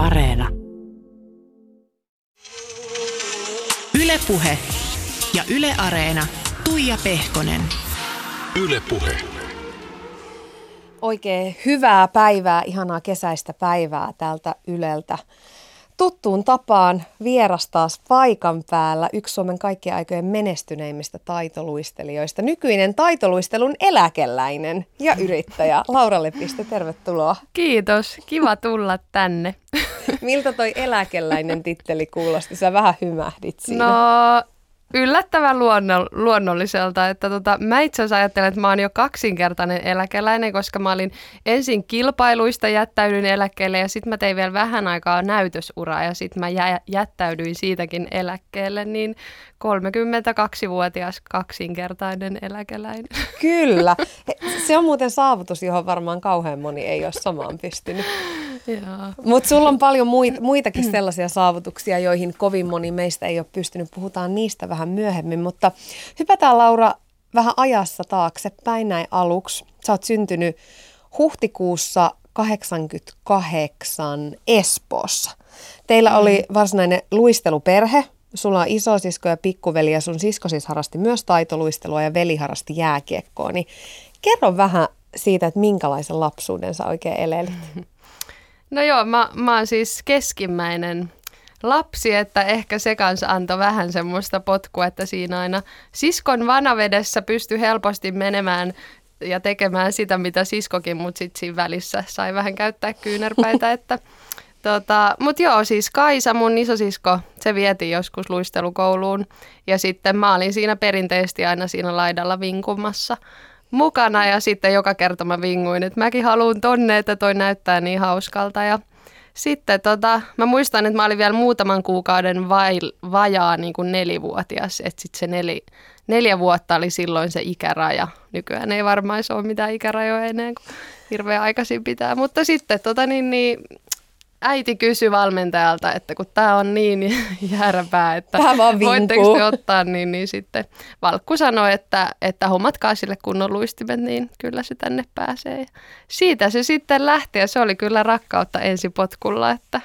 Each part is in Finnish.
Areena. Ylepuhe ja Yle Areena. Tuija Pehkonen. Ylepuhe. Oikein hyvää päivää, ihanaa kesäistä päivää täältä Yleltä. Tuttuun tapaan vieras taas paikan päällä yksi Suomen kaikkien aikojen menestyneimmistä taitoluistelijoista. Nykyinen taitoluistelun eläkeläinen ja yrittäjä Laura Lepistö, tervetuloa. Kiitos, kiva tulla tänne. Miltä toi eläkeläinen titteli kuulosti? Sä vähän hymähdit siinä. No yllättävän luonno, luonnolliselta. Että tota, mä itse asiassa ajattelen, että mä oon jo kaksinkertainen eläkeläinen, koska mä olin ensin kilpailuista jättäydyin eläkkeelle ja sitten mä tein vielä vähän aikaa näytösuraa ja sitten mä jä, jättäydyin siitäkin eläkkeelle, niin 32-vuotias kaksinkertainen eläkeläinen. Kyllä. Se on muuten saavutus, johon varmaan kauhean moni ei ole samaan pystynyt. Mutta sulla on paljon muit, muitakin sellaisia saavutuksia, joihin kovin moni meistä ei ole pystynyt. Puhutaan niistä vähän myöhemmin, mutta hypätään Laura vähän ajassa taaksepäin näin aluksi. Sä oot syntynyt huhtikuussa 88 Espoossa. Teillä oli mm. varsinainen luisteluperhe. Sulla on isosisko ja pikkuveli ja sun sisko siis harrasti myös taitoluistelua ja veli harrasti jääkiekkoa. Niin kerro vähän siitä, että minkälaisen lapsuuden sä oikein elelit. No joo, mä, mä oon siis keskimmäinen lapsi, että ehkä se kanssa antoi vähän semmoista potkua, että siinä aina siskon vanavedessä pystyi helposti menemään ja tekemään sitä, mitä siskokin, mutta sitten siinä välissä sai vähän käyttää kyynärpäitä, että Tota, Mutta joo, siis Kaisa, mun isosisko, se vietiin joskus luistelukouluun. Ja sitten mä olin siinä perinteisesti aina siinä laidalla vinkumassa mukana ja sitten joka kerta mä vinguin, että mäkin haluan tonne, että toi näyttää niin hauskalta. Ja sitten tota, mä muistan, että mä olin vielä muutaman kuukauden vai, vajaa niin kuin nelivuotias, että sitten se neli, neljä vuotta oli silloin se ikäraja. Nykyään ei varmaan se ole mitään ikärajoja enää, kun hirveän aikaisin pitää, mutta sitten tota, niin, niin, äiti kysyi valmentajalta, että kun tämä on niin jääräpää, että voitteko te ottaa, niin, niin sitten Valkku sanoi, että, että hommatkaa sille kunnon luistimet, niin kyllä se tänne pääsee. Ja siitä se sitten lähti ja se oli kyllä rakkautta ensipotkulla, että,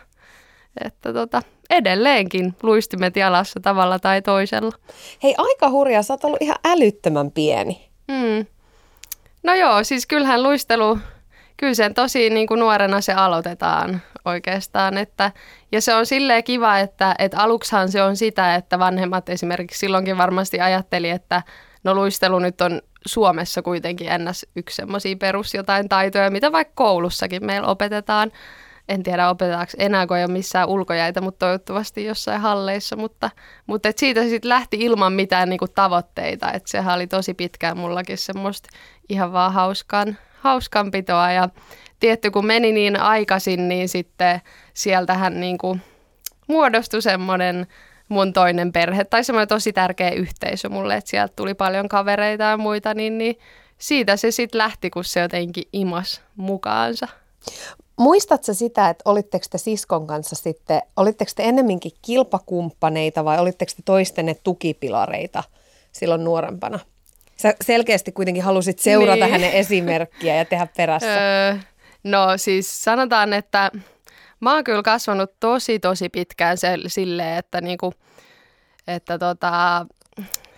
että tota, edelleenkin luistimet jalassa tavalla tai toisella. Hei, aika hurjaa, sä oot ollut ihan älyttömän pieni. Hmm. No joo, siis kyllähän luistelu kyllä sen tosi niin kuin nuorena se aloitetaan oikeastaan. Että, ja se on silleen kiva, että, että aluksihan se on sitä, että vanhemmat esimerkiksi silloinkin varmasti ajatteli, että no luistelu nyt on Suomessa kuitenkin ennäs yksi semmoisia perus jotain taitoja, mitä vaikka koulussakin meillä opetetaan. En tiedä opetetaanko enää, kun ei ole missään ulkojäitä, mutta toivottavasti jossain halleissa. Mutta, mutta et siitä sitten lähti ilman mitään niinku tavoitteita. Et sehän oli tosi pitkään mullakin semmoista ihan vaan hauskan, hauskanpitoa ja tietty kun meni niin aikaisin, niin sitten sieltähän niin kuin muodostui semmoinen mun toinen perhe tai semmoinen tosi tärkeä yhteisö mulle, että sieltä tuli paljon kavereita ja muita, niin, niin siitä se sitten lähti, kun se jotenkin imas mukaansa. Muistatko sitä, että olitteko te siskon kanssa sitten, olitteko te ennemminkin kilpakumppaneita vai olitteko te toistenne tukipilareita silloin nuorempana? Sä selkeästi kuitenkin halusit seurata niin. hänen esimerkkiä ja tehdä perässä. Öö, no siis sanotaan, että mä oon kyllä kasvanut tosi tosi pitkään se, silleen, että niinku, että tota,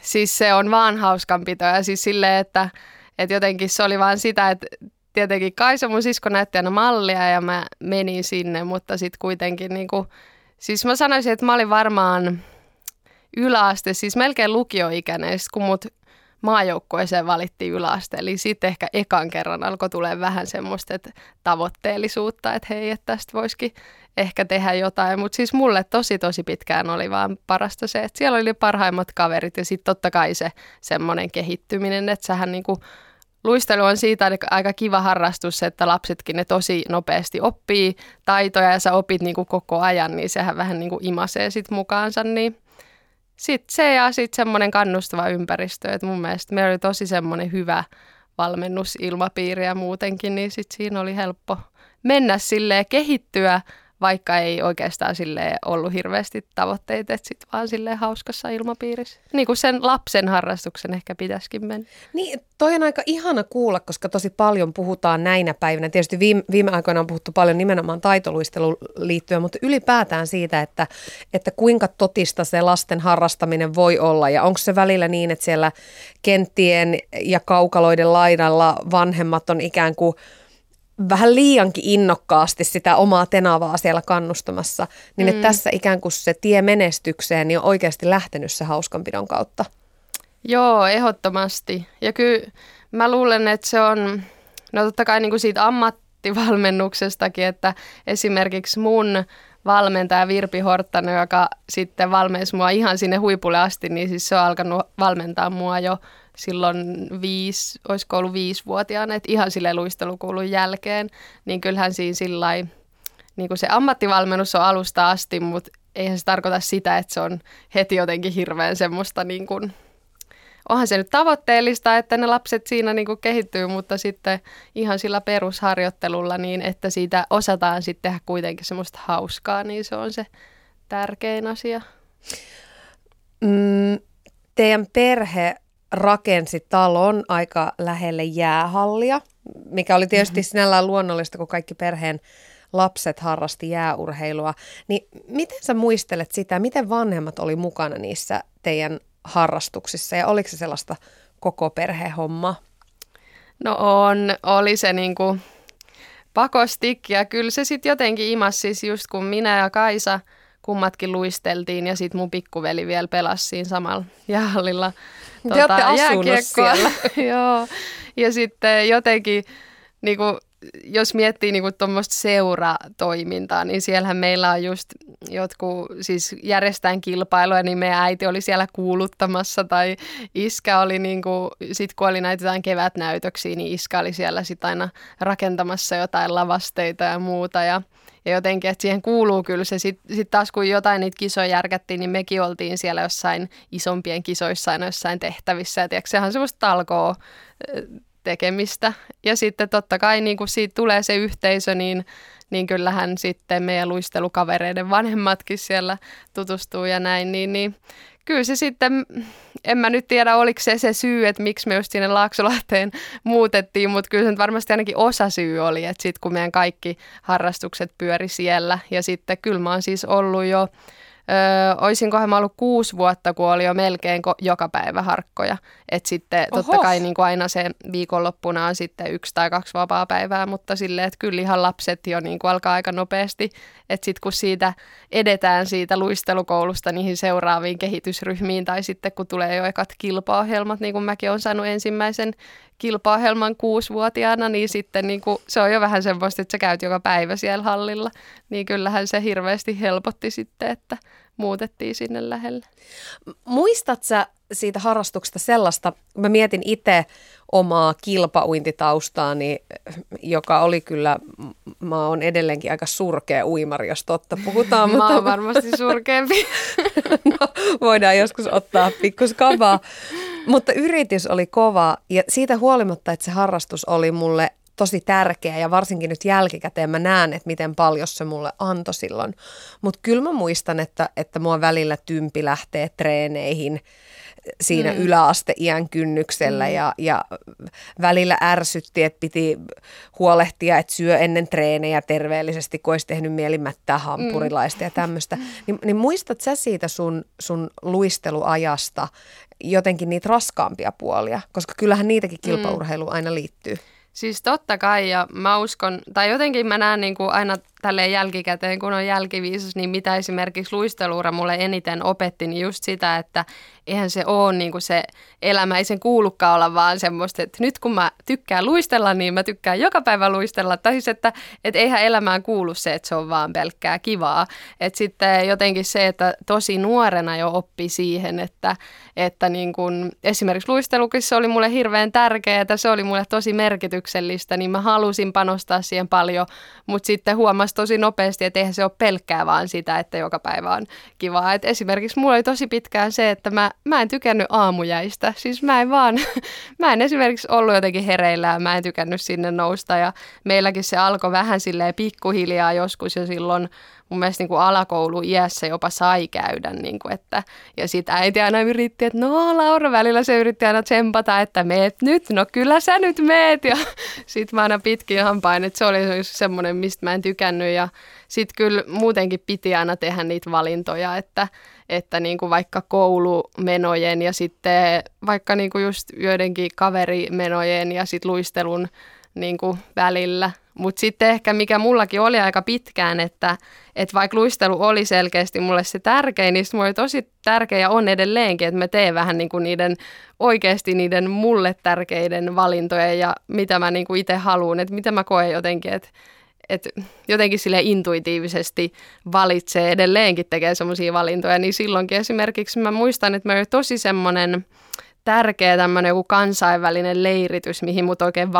siis se on vaan hauskanpito ja siis silleen, että, että jotenkin se oli vaan sitä, että tietenkin Kaisa mun sisko näytti aina mallia ja mä menin sinne, mutta sitten kuitenkin niinku, siis mä sanoisin, että mä olin varmaan yläaste, siis melkein lukioikäinen, kun mut maajoukkueeseen valittiin yläaste. Eli sitten ehkä ekan kerran alkoi tulee vähän semmoista että tavoitteellisuutta, että hei, että tästä voisikin ehkä tehdä jotain. Mutta siis mulle tosi tosi pitkään oli vaan parasta se, että siellä oli parhaimmat kaverit ja sitten totta kai se semmoinen kehittyminen, että sähän niinku Luistelu on siitä aika kiva harrastus, että lapsetkin ne tosi nopeasti oppii taitoja ja sä opit niinku koko ajan, niin sehän vähän niinku imasee sit mukaansa, niin sitten se ja sitten semmoinen kannustava ympäristö, että mun mielestä meillä oli tosi semmoinen hyvä valmennusilmapiiri ja muutenkin, niin sitten siinä oli helppo mennä silleen kehittyä vaikka ei oikeastaan sille ollut hirveästi tavoitteita, että sitten vaan sille hauskassa ilmapiirissä. Niin kuin sen lapsen harrastuksen ehkä pitäisikin mennä. Niin, toi on aika ihana kuulla, koska tosi paljon puhutaan näinä päivinä. Tietysti viime, viime aikoina on puhuttu paljon nimenomaan taitoluisteluun liittyen, mutta ylipäätään siitä, että, että kuinka totista se lasten harrastaminen voi olla ja onko se välillä niin, että siellä kenttien ja kaukaloiden laidalla vanhemmat on ikään kuin vähän liiankin innokkaasti sitä omaa tenavaa siellä kannustamassa, niin että mm. tässä ikään kuin se tie menestykseen niin on oikeasti lähtenyt se hauskanpidon kautta. Joo, ehdottomasti. Ja kyllä mä luulen, että se on, no totta kai niin kuin siitä ammattivalmennuksestakin, että esimerkiksi mun valmentaja Virpi Horttanen, joka sitten valmensi mua ihan sinne huipulle asti, niin siis se on alkanut valmentaa mua jo silloin viisi, olisiko ollut viisivuotiaana, että ihan sille luistelukuulun jälkeen, niin kyllähän siinä sillä niin kuin se ammattivalmennus on alusta asti, mutta eihän se tarkoita sitä, että se on heti jotenkin hirveän semmoista niin kuin, onhan se nyt tavoitteellista, että ne lapset siinä niin kuin kehittyy, mutta sitten ihan sillä perusharjoittelulla niin, että siitä osataan sitten tehdä kuitenkin semmoista hauskaa, niin se on se tärkein asia. Mm, teidän perhe rakensi talon aika lähelle jäähallia, mikä oli tietysti mm-hmm. sinällään luonnollista, kun kaikki perheen lapset harrasti jääurheilua. Niin miten sä muistelet sitä, miten vanhemmat oli mukana niissä teidän harrastuksissa ja oliko se sellaista koko perhehomma? No on, oli se niinku pakostik ja kyllä se sitten jotenkin imas siis just kun minä ja Kaisa kummatkin luisteltiin ja sitten mun pikkuveli vielä pelasi siinä samalla jäähallilla Te tota, siellä. Joo, ja sitten jotenkin niin kuin, jos miettii niin tuommoista seuratoimintaa, niin siellähän meillä on just jotkut, siis järjestään kilpailuja, niin meidän äiti oli siellä kuuluttamassa tai iskä oli niin kuin, sit kun oli näitä jotain kevätnäytöksiä, niin iskä oli siellä sit aina rakentamassa jotain lavasteita ja muuta. Ja ja jotenkin, että siihen kuuluu kyllä se. Sitten sit taas kun jotain niitä kisoja järkättiin, niin mekin oltiin siellä jossain isompien kisoissa aina jossain tehtävissä. Ja tiedätkö, sehän semmoista talkoa tekemistä. Ja sitten totta kai niin kun siitä tulee se yhteisö, niin, niin kyllähän sitten meidän luistelukavereiden vanhemmatkin siellä tutustuu ja näin. Niin, niin kyllä se sitten, en mä nyt tiedä oliko se se syy, että miksi me just sinne Laaksolahteen muutettiin, mutta kyllä se nyt varmasti ainakin osa syy oli, että sitten kun meidän kaikki harrastukset pyöri siellä. Ja sitten kyllä mä oon siis ollut jo Öö, olisinkohan mä ollut kuusi vuotta, kun oli jo melkein ko- joka päivä harkkoja. Et sitten Oho. totta kai niin kuin aina se viikonloppuna on sitten yksi tai kaksi vapaa päivää, mutta silleen, että kyllä ihan lapset jo niin kuin alkaa aika nopeasti. Että sitten kun siitä edetään siitä luistelukoulusta niihin seuraaviin kehitysryhmiin tai sitten kun tulee jo ekat kilpaohjelmat, niin kuin mäkin olen saanut ensimmäisen kilpaohjelman kuusivuotiaana, niin sitten niin kuin, se on jo vähän semmoista, että sä käyt joka päivä siellä hallilla. Niin kyllähän se hirveästi helpotti sitten, että muutettiin sinne lähelle. Muistat sä siitä harrastuksesta sellaista, mä mietin itse omaa kilpauintitaustaani, joka oli kyllä, mä oon edelleenkin aika surkea uimari, jos totta puhutaan. mä oon varmasti surkeampi. no, voidaan joskus ottaa pikkuskavaa. Mutta yritys oli kova ja siitä huolimatta, että se harrastus oli mulle tosi tärkeä ja varsinkin nyt jälkikäteen mä näen, että miten paljon se mulle antoi silloin. Mutta kyllä mä muistan, että, että mua välillä tympi lähtee treeneihin siinä mm. yläasteiän kynnyksellä mm. ja, ja välillä ärsytti, että piti huolehtia, että syö ennen treenejä terveellisesti, kun olisi tehnyt mieli mättää hampurilaista mm. ja tämmöistä. Niin, niin muistat sä siitä sun, sun luisteluajasta jotenkin niitä raskaampia puolia, koska kyllähän niitäkin mm. kilpaurheilu aina liittyy. Siis totta kai, ja mä uskon, tai jotenkin mä näen niin kuin aina tälleen jälkikäteen, kun on jälkiviisus, niin mitä esimerkiksi luisteluura mulle eniten opetti, niin just sitä, että eihän se ole niin kuin se elämä, ei sen kuulukaan olla vaan semmoista, että nyt kun mä tykkään luistella, niin mä tykkään joka päivä luistella. Tai siis, että, että eihän elämään kuulu se, että se on vaan pelkkää kivaa. Että sitten jotenkin se, että tosi nuorena jo oppi siihen, että, että niin kuin, esimerkiksi luistelukissa oli mulle hirveän tärkeää, se oli mulle tosi merkityksellistä, niin mä halusin panostaa siihen paljon, mutta sitten huomasin, alas tosi nopeasti, että eihän se ole pelkkää vaan sitä, että joka päivä on kivaa. Et esimerkiksi mulla oli tosi pitkään se, että mä, mä en tykännyt aamujäistä. Siis mä en vaan, mä en esimerkiksi ollut jotenkin hereillä ja mä en tykännyt sinne nousta ja meilläkin se alkoi vähän silleen pikkuhiljaa joskus jo silloin mun mielestä niin kuin alakoulu iässä jopa sai käydä. Niin kuin, että, ja sitten äiti aina yritti, että no Laura välillä se yritti aina tsempata, että meet nyt, no kyllä sä nyt meet. Ja sitten mä aina pitkin hampain, että se oli semmoinen, mistä mä en tykännyt. Ja sitten kyllä muutenkin piti aina tehdä niitä valintoja, että, että niin kuin vaikka koulumenojen ja sitten vaikka niin kuin just joidenkin kaverimenojen ja sitten luistelun niin kuin välillä. Mutta sitten ehkä mikä mullakin oli aika pitkään, että, että vaikka luistelu oli selkeästi mulle se tärkein, niin mulle oli tosi tärkeä ja on edelleenkin, että mä teen vähän niin kuin niiden oikeasti niiden mulle tärkeiden valintojen ja mitä mä niin kuin itse haluan, että mitä mä koen jotenkin, että, että jotenkin sille intuitiivisesti valitsee edelleenkin tekee semmoisia valintoja, niin silloinkin esimerkiksi mä muistan, että mä olin tosi semmoinen tärkeä tämmöinen joku kansainvälinen leiritys, mihin mut oikein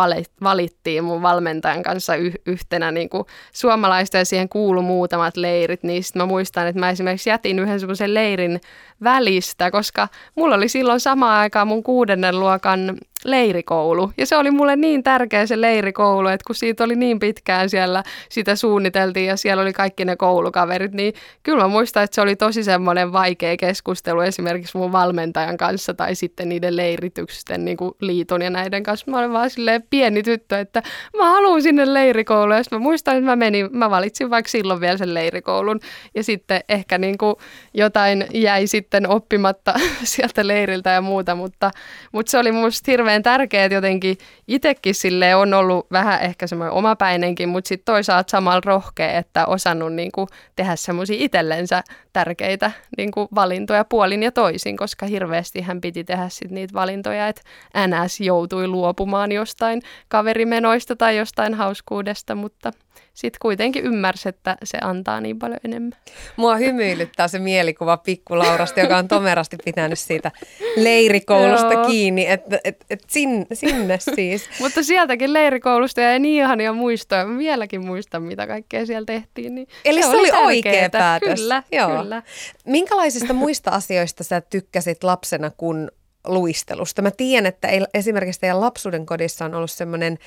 valittiin mun valmentajan kanssa yh- yhtenä niin kuin suomalaista ja siihen kuulu muutamat leirit. Niin mä muistan, että mä esimerkiksi jätin yhden semmoisen leirin välistä, koska mulla oli silloin samaan aikaan mun kuudennen luokan leirikoulu. Ja se oli mulle niin tärkeä se leirikoulu, että kun siitä oli niin pitkään siellä, sitä suunniteltiin ja siellä oli kaikki ne koulukaverit, niin kyllä mä muistan, että se oli tosi semmoinen vaikea keskustelu esimerkiksi mun valmentajan kanssa tai sitten niiden leiritysten niin kuin liiton ja näiden kanssa. Mä olin vaan silleen pieni tyttö, että mä haluan sinne leirikouluun ja mä muistan, että mä menin, mä valitsin vaikka silloin vielä sen leirikoulun ja sitten ehkä niin kuin jotain jäi sitten oppimatta sieltä leiriltä ja muuta, mutta, mutta se oli musta hirveän hirveän tärkeää, että jotenkin itsekin sille on ollut vähän ehkä semmoinen omapäinenkin, mutta sitten toisaalta samalla rohkea, että osannut niin kuin tehdä semmoisia itsellensä tärkeitä niin kuin valintoja puolin ja toisin, koska hirveästi hän piti tehdä sit niitä valintoja, että NS joutui luopumaan jostain kaverimenoista tai jostain hauskuudesta, mutta – sitten kuitenkin ymmärsi, että se antaa niin paljon enemmän. Mua hymyilyttää se mielikuva pikku Laurasta, joka on tomerasti pitänyt siitä leirikoulusta kiinni, että et, et sinne, sinne siis. Mutta sieltäkin leirikoulusta jäi niin ihania muistoja. Mä vieläkin muistan, mitä kaikkea siellä tehtiin. Niin Eli se, se oli, oli oikea päätös. Kyllä, Joo. kyllä. Minkälaisista muista asioista sä tykkäsit lapsena, kun luistelusta? Mä tiedän, että esimerkiksi teidän lapsuuden kodissa on ollut semmoinen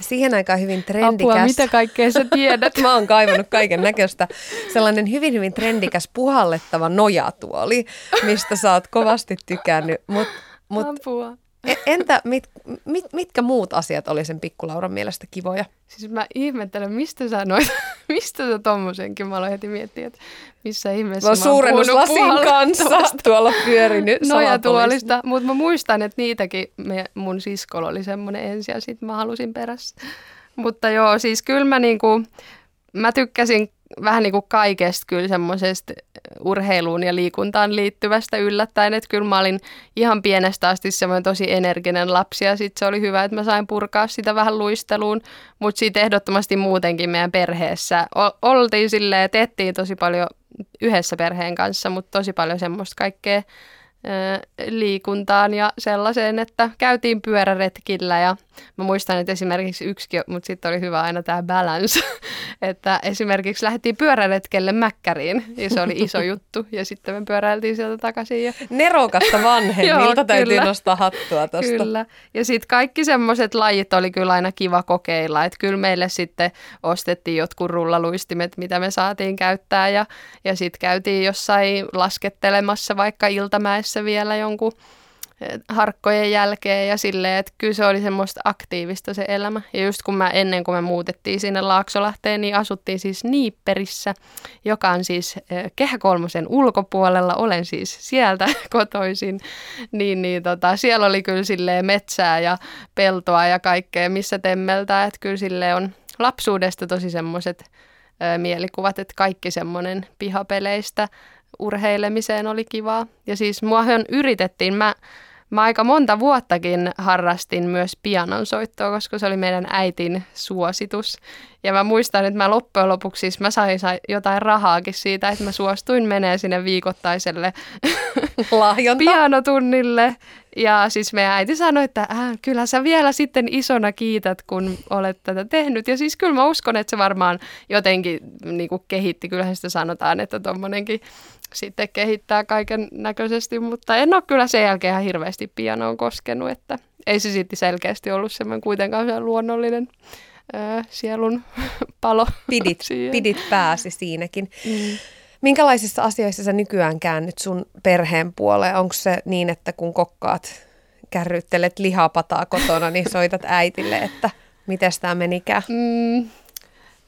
siihen aikaan hyvin trendikäs. Apua, mitä kaikkea sä tiedät? Mä oon kaivannut kaiken näköistä. Sellainen hyvin, hyvin trendikäs puhallettava nojatuoli, mistä sä oot kovasti tykännyt. Mut, mut Apua. E, entä mit, mit, mitkä muut asiat oli sen pikkulauran mielestä kivoja? Siis mä ihmettelen, mistä sä noit, mistä sä tommosenkin, mä aloin heti miettiä, että missä ihmeessä mä, mä suurennuslasin kanssa tuolla pyörinyt Nojatuolista, mutta mä muistan, että niitäkin me, mun siskolla oli semmoinen ensin ja sitten mä halusin perässä. Mutta joo, siis kyllä mä niinku, mä tykkäsin vähän niin kuin kaikesta kyllä semmoisesta urheiluun ja liikuntaan liittyvästä yllättäen, että kyllä mä olin ihan pienestä asti semmoinen tosi energinen lapsi ja sitten se oli hyvä, että mä sain purkaa sitä vähän luisteluun, mutta siitä ehdottomasti muutenkin meidän perheessä. Oltiin silleen, tehtiin tosi paljon yhdessä perheen kanssa, mutta tosi paljon semmoista kaikkea liikuntaan ja sellaiseen, että käytiin pyöräretkillä ja mä muistan, että esimerkiksi yksi, mutta sitten oli hyvä aina tämä balance, että esimerkiksi lähdettiin pyöräretkelle Mäkkäriin ja se oli iso juttu. Ja sitten me pyöräiltiin sieltä takaisin. Ja... Nerokasta vanhemmilta täytyy kyllä, nostaa hattua tuosta. Kyllä. Ja sitten kaikki semmoiset lajit oli kyllä aina kiva kokeilla, että kyllä meille sitten ostettiin jotkut rullaluistimet, mitä me saatiin käyttää. Ja, ja sitten käytiin jossain laskettelemassa vaikka Iltamäessä vielä jonkun harkkojen jälkeen ja silleen, että kyllä se oli semmoista aktiivista se elämä. Ja just kun mä ennen kuin me muutettiin sinne Laaksolahteen, niin asuttiin siis Niipperissä, joka on siis eh, Kehä Kolmosen ulkopuolella. Olen siis sieltä kotoisin. Niin, niin tota, siellä oli kyllä silleen metsää ja peltoa ja kaikkea, missä temmeltää. Että kyllä sille on lapsuudesta tosi semmoiset eh, mielikuvat, että kaikki semmoinen pihapeleistä urheilemiseen oli kivaa. Ja siis muahan yritettiin, mä, mä aika monta vuottakin harrastin myös pianon soittoa, koska se oli meidän äitin suositus. Ja mä muistan, että mä loppujen lopuksi siis mä sain, sain jotain rahaakin siitä, että mä suostuin menee sinne viikoittaiselle pianotunnille. Ja siis meidän äiti sanoi, että äh, kyllä sä vielä sitten isona kiität, kun olet tätä tehnyt. Ja siis kyllä mä uskon, että se varmaan jotenkin niin kuin kehitti. Kyllähän sitä sanotaan, että tuommoinenkin sitten kehittää kaiken näköisesti, mutta en ole kyllä sen jälkeen ihan hirveästi pianoon koskenut, että ei se sitten selkeästi ollut semmoinen kuitenkaan se luonnollinen ää, sielun palo. Pidit, pidit pääsi siinäkin. Mm. Minkälaisissa asioissa sä nykyään käännyt sun perheen puoleen? Onko se niin, että kun kokkaat, kärryttelet lihapataa kotona, niin soitat äitille, että miten tämä menikään? Mm,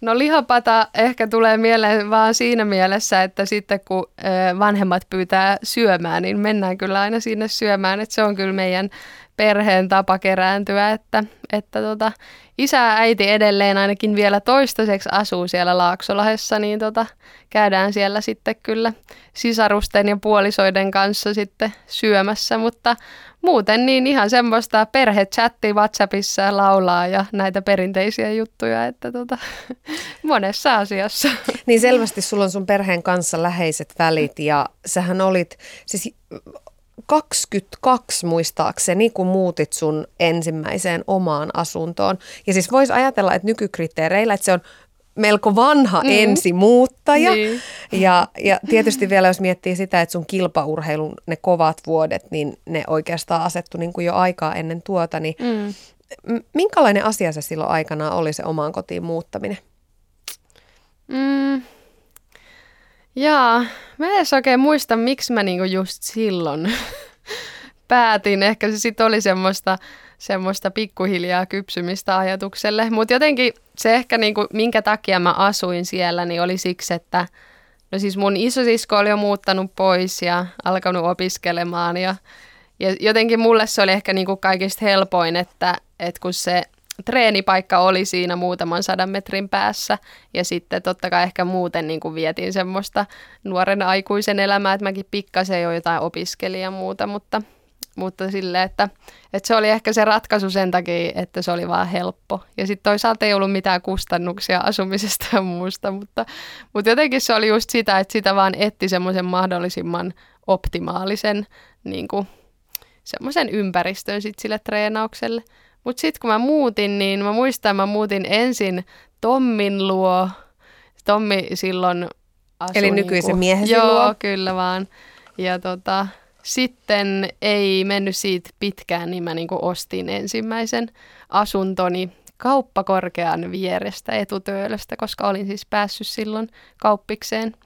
No lihapata ehkä tulee mieleen vaan siinä mielessä, että sitten kun vanhemmat pyytää syömään, niin mennään kyllä aina sinne syömään. Että se on kyllä meidän perheen tapa kerääntyä, että, että tota, isä ja äiti edelleen ainakin vielä toistaiseksi asuu siellä Laaksolahessa, niin tota, käydään siellä sitten kyllä sisarusten ja puolisoiden kanssa sitten syömässä, mutta muuten niin ihan semmoista perhechatti WhatsAppissa laulaa ja näitä perinteisiä juttuja, että tota, monessa asiassa. Niin selvästi sulla on sun perheen kanssa läheiset välit ja sähän olit, siis 22 muistaakseni, kun muutit sun ensimmäiseen omaan asuntoon. Ja siis voisi ajatella, että nykykriteereillä, että se on melko vanha mm. ensimuuttaja. Niin. Ja, ja tietysti vielä jos miettii sitä, että sun kilpaurheilun ne kovat vuodet, niin ne oikeastaan asettu niin kuin jo aikaa ennen tuota. Niin mm. Minkälainen asia se silloin aikana oli se omaan kotiin muuttaminen? Mm. Jaa, mä en edes oikein muista, miksi mä niinku just silloin päätin. Ehkä se sitten oli semmoista, semmoista pikkuhiljaa kypsymistä ajatukselle. Mutta jotenkin se ehkä, niinku, minkä takia mä asuin siellä, niin oli siksi, että no siis mun isosisko oli jo muuttanut pois ja alkanut opiskelemaan. Ja, ja jotenkin mulle se oli ehkä niinku kaikista helpoin, että, että kun se treenipaikka oli siinä muutaman sadan metrin päässä ja sitten totta kai ehkä muuten niin kuin vietin semmoista nuoren aikuisen elämää, että mäkin pikkasen jo jotain opiskelin ja muuta, mutta, mutta sille, että, että se oli ehkä se ratkaisu sen takia, että se oli vaan helppo. Ja sitten toisaalta ei ollut mitään kustannuksia asumisesta ja muusta, mutta, mutta jotenkin se oli just sitä, että sitä vaan etti semmoisen mahdollisimman optimaalisen niin kuin, semmoisen ympäristön sit sille treenaukselle. Mutta sitten kun mä muutin, niin mä muistan, että mä muutin ensin Tommin luo. Tommi silloin asui... Eli nykyisen niinku, miehesi joo, luo? kyllä vaan. Ja tota, sitten ei mennyt siitä pitkään, niin mä niinku ostin ensimmäisen asuntoni kauppakorkean vierestä etutöölöstä, koska olin siis päässyt silloin kauppikseen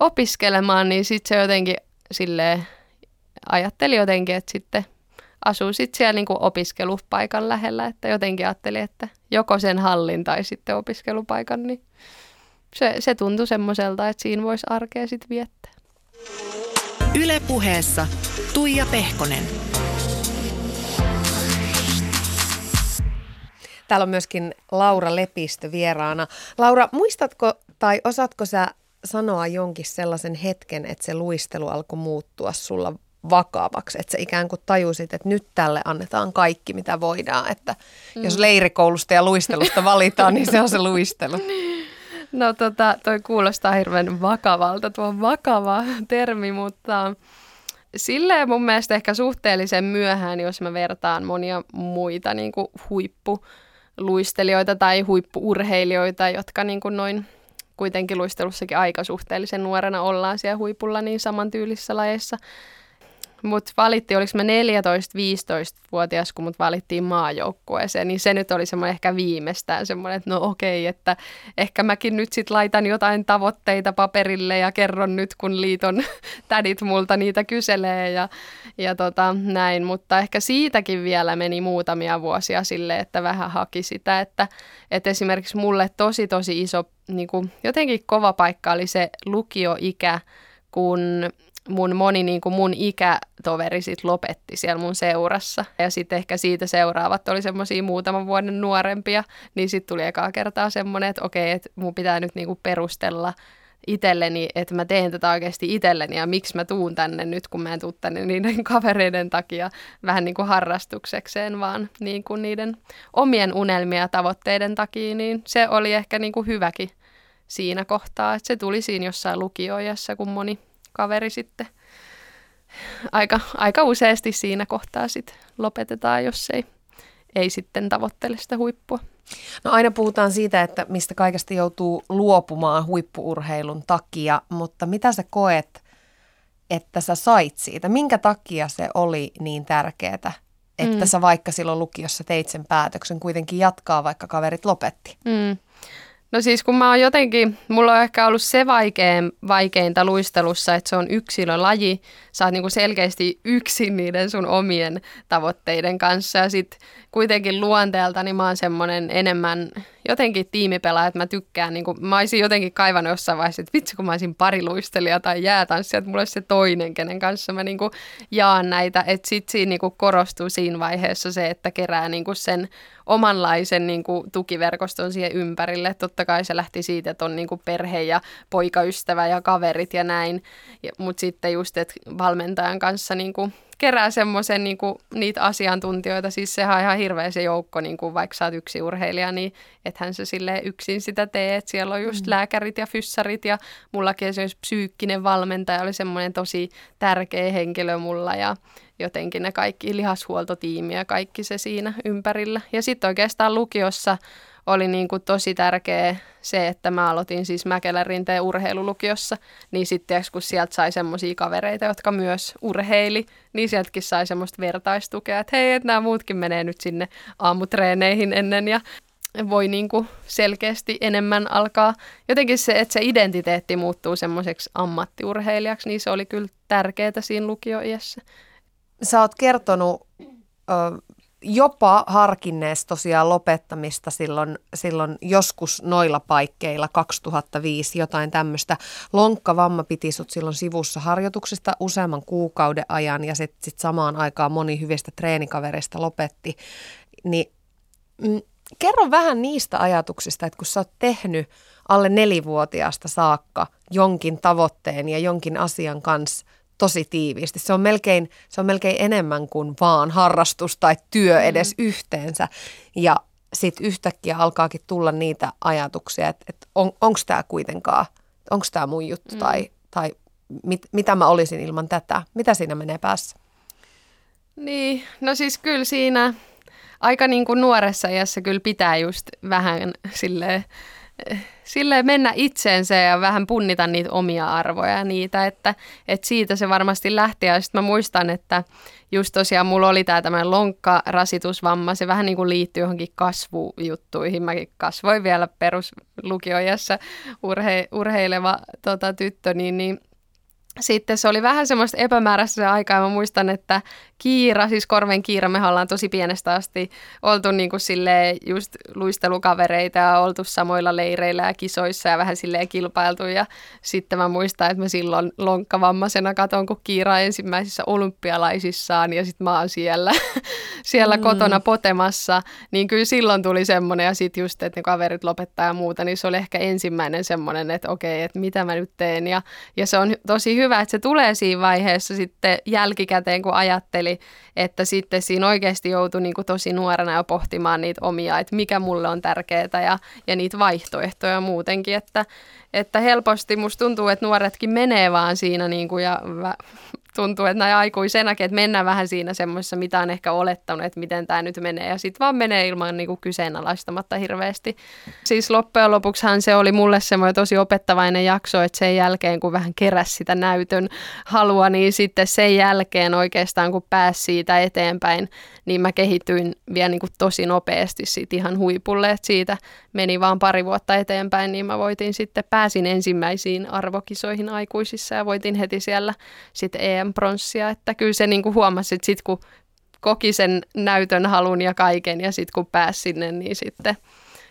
opiskelemaan, niin sitten se jotenkin sille ajatteli jotenkin, että sitten asuu sitten siellä niin opiskelupaikan lähellä, että jotenkin ajattelin, että joko sen hallin tai sitten opiskelupaikan, niin se, se tuntui semmoiselta, että siinä voisi arkea sitten viettää. Yle puheessa Tuija Pehkonen. Täällä on myöskin Laura Lepistö vieraana. Laura, muistatko tai osatko sä sanoa jonkin sellaisen hetken, että se luistelu alkoi muuttua sulla vakavaksi, että sä ikään kuin tajusit, että nyt tälle annetaan kaikki, mitä voidaan, että mm. jos leirikoulusta ja luistelusta valitaan, niin se on se luistelu. No tota, toi kuulostaa hirveän vakavalta, tuo vakava termi, mutta silleen mun mielestä ehkä suhteellisen myöhään, jos mä vertaan monia muita niin kuin huippuluistelijoita tai huippuurheilijoita, jotka niin kuin noin kuitenkin luistelussakin aika suhteellisen nuorena ollaan siellä huipulla niin samantyylisissä lajeissa, mut valittiin, oliko mä 14-15-vuotias, kun mut valittiin maajoukkueeseen, niin se nyt oli semmoinen ehkä viimeistään semmoinen, että no okei, että ehkä mäkin nyt sit laitan jotain tavoitteita paperille ja kerron nyt, kun liiton tädit multa niitä kyselee ja, ja tota, näin, mutta ehkä siitäkin vielä meni muutamia vuosia sille, että vähän haki sitä, että, että esimerkiksi mulle tosi tosi iso, niin kuin, jotenkin kova paikka oli se lukioikä, kun mun moni niin kuin mun ikätoveri sit lopetti siellä mun seurassa. Ja sitten ehkä siitä seuraavat oli semmoisia muutaman vuoden nuorempia, niin sitten tuli ekaa kertaa semmoinen, että okei, että mun pitää nyt niin kuin perustella itselleni, että mä teen tätä oikeasti itselleni ja miksi mä tuun tänne nyt, kun mä en tuu tänne niiden kavereiden takia vähän niin kuin harrastuksekseen, vaan niin kuin niiden omien unelmia ja tavoitteiden takia, niin se oli ehkä niin kuin hyväkin siinä kohtaa, että se tuli siinä jossain lukioijassa, kun moni kaveri sitten aika, aika useasti siinä kohtaa sitten lopetetaan, jos ei, ei sitten tavoittele sitä huippua. No aina puhutaan siitä, että mistä kaikesta joutuu luopumaan huippuurheilun takia, mutta mitä sä koet, että sä sait siitä? Minkä takia se oli niin tärkeää, että mm. sä vaikka silloin lukiossa teit sen päätöksen kuitenkin jatkaa, vaikka kaverit lopetti? Mm. No siis kun mä oon jotenkin, mulla on ehkä ollut se vaikein, vaikeinta luistelussa, että se on yksilölaji. Sä oot niinku selkeästi yksin niiden sun omien tavoitteiden kanssa ja sit kuitenkin luonteelta niin mä oon semmonen enemmän jotenkin tiimipelaaja, että mä tykkään, niin kuin, mä olisin jotenkin kaivannut jossain vaiheessa, että vitsi kun mä olisin pariluistelija tai jäätanssija, että mulla olisi se toinen, kenen kanssa mä niin kuin, jaan näitä, että sit siinä niin kuin, korostuu siinä vaiheessa se, että kerää niin kuin, sen omanlaisen niin kuin, tukiverkoston siihen ympärille. Totta kai se lähti siitä, että on niin kuin, perhe ja poikaystävä ja kaverit ja näin, mutta sitten just, että valmentajan kanssa niin kuin, kerää semmoisen niin niitä asiantuntijoita, siis sehän on ihan hirveä se joukko, niin kuin vaikka sä oot yksi urheilija, niin ethän se sille yksin sitä tee, että siellä on just mm. lääkärit ja fyssarit ja mullakin esimerkiksi psyykkinen valmentaja oli semmoinen tosi tärkeä henkilö mulla ja jotenkin ne kaikki lihashuoltotiimi ja kaikki se siinä ympärillä. Ja sitten oikeastaan lukiossa oli niin kuin tosi tärkeä se, että mä aloitin siis Mäkelän rinteen urheilulukiossa, niin sitten kun sieltä sai semmoisia kavereita, jotka myös urheili, niin sieltäkin sai semmoista vertaistukea, että hei, että nämä muutkin menee nyt sinne aamutreeneihin ennen ja voi niin kuin selkeästi enemmän alkaa. Jotenkin se, että se identiteetti muuttuu semmoiseksi ammattiurheilijaksi, niin se oli kyllä tärkeää siinä lukioiässä. Sä oot kertonut jopa harkinnees tosiaan lopettamista silloin, silloin joskus noilla paikkeilla 2005, jotain tämmöistä. Lonkkavamma piti sut silloin sivussa harjoituksista useamman kuukauden ajan ja sitten sit samaan aikaan moni hyvistä treenikavereista lopetti. Niin, mm, kerro vähän niistä ajatuksista, että kun sä oot tehnyt alle nelivuotiaasta saakka jonkin tavoitteen ja jonkin asian kanssa tosi tiiviisti. Se on melkein, se on melkein enemmän kuin vaan harrastus tai työ mm. edes mm. yhteensä. Ja sitten yhtäkkiä alkaakin tulla niitä ajatuksia, että, että on, onko tämä kuitenkaan, onko tämä mun juttu mm. tai, tai mit, mitä mä olisin ilman tätä. Mitä siinä menee päässä? Niin, no siis kyllä siinä aika niin kuin nuoressa iässä kyllä pitää just vähän silleen sille mennä itseensä ja vähän punnita niitä omia arvoja ja niitä, että, että siitä se varmasti lähti. Ja sitten mä muistan, että just tosiaan mulla oli tämä tämmöinen lonkkarasitusvamma, se vähän niin kuin liittyy johonkin kasvujuttuihin. Mäkin kasvoin vielä peruslukioijassa urhe, urheileva tota, tyttö, niin, niin sitten se oli vähän semmoista epämääräistä aikaa. Mä muistan, että Kiira, siis Korven Kiira, me ollaan tosi pienestä asti oltu niin kuin silleen just luistelukavereita ja oltu samoilla leireillä ja kisoissa ja vähän silleen kilpailtu. Ja sitten mä muistan, että mä silloin lonkkavammaisena katon, kun Kiira ensimmäisissä olympialaisissaan ja sitten mä oon siellä, siellä mm. kotona potemassa. Niin kyllä silloin tuli semmoinen ja sitten just, että ne kaverit lopettaa ja muuta, niin se oli ehkä ensimmäinen semmoinen, että okei, että mitä mä nyt teen. Ja, ja se on tosi hyvä, että se tulee siinä vaiheessa sitten jälkikäteen, kun ajatteli, että sitten siinä oikeasti joutui niin kuin tosi nuorena jo pohtimaan niitä omia, että mikä mulle on tärkeää ja, ja niitä vaihtoehtoja muutenkin, että, että helposti musta tuntuu, että nuoretkin menee vaan siinä niin kuin ja tuntuu, että näin aikuisenakin, että mennään vähän siinä semmoisessa, mitä on ehkä olettanut, että miten tämä nyt menee. Ja sitten vaan menee ilman niin kuin kyseenalaistamatta hirveästi. Siis loppujen lopuksihan se oli mulle semmoinen tosi opettavainen jakso, että sen jälkeen kun vähän keräs sitä näytön halua, niin sitten sen jälkeen oikeastaan kun pääsi siitä eteenpäin, niin mä kehityin vielä niin kuin tosi nopeasti siitä ihan huipulle. Että siitä meni vaan pari vuotta eteenpäin, niin mä voitin sitten, pääsin ensimmäisiin arvokisoihin aikuisissa ja voitin heti siellä sitten EM-pronssia. Että kyllä se niin kuin huomasi, että sitten kun koki sen näytön halun ja kaiken ja sitten kun pääsi sinne, niin sitten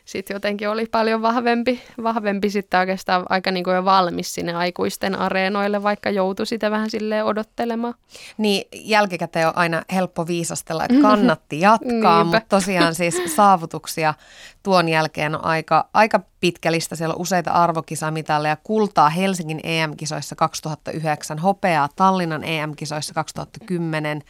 sitten jotenkin oli paljon vahvempi, vahvempi sitten oikeastaan aika niin kuin jo valmis sinne aikuisten areenoille, vaikka joutui sitä vähän silleen odottelemaan. Niin, jälkikäteen on aina helppo viisastella, että kannatti jatkaa, mutta tosiaan siis saavutuksia tuon jälkeen on aika, aika pitkä lista. Siellä on useita arvokisamitaleja, kultaa Helsingin EM-kisoissa 2009, hopeaa Tallinnan EM-kisoissa 2010,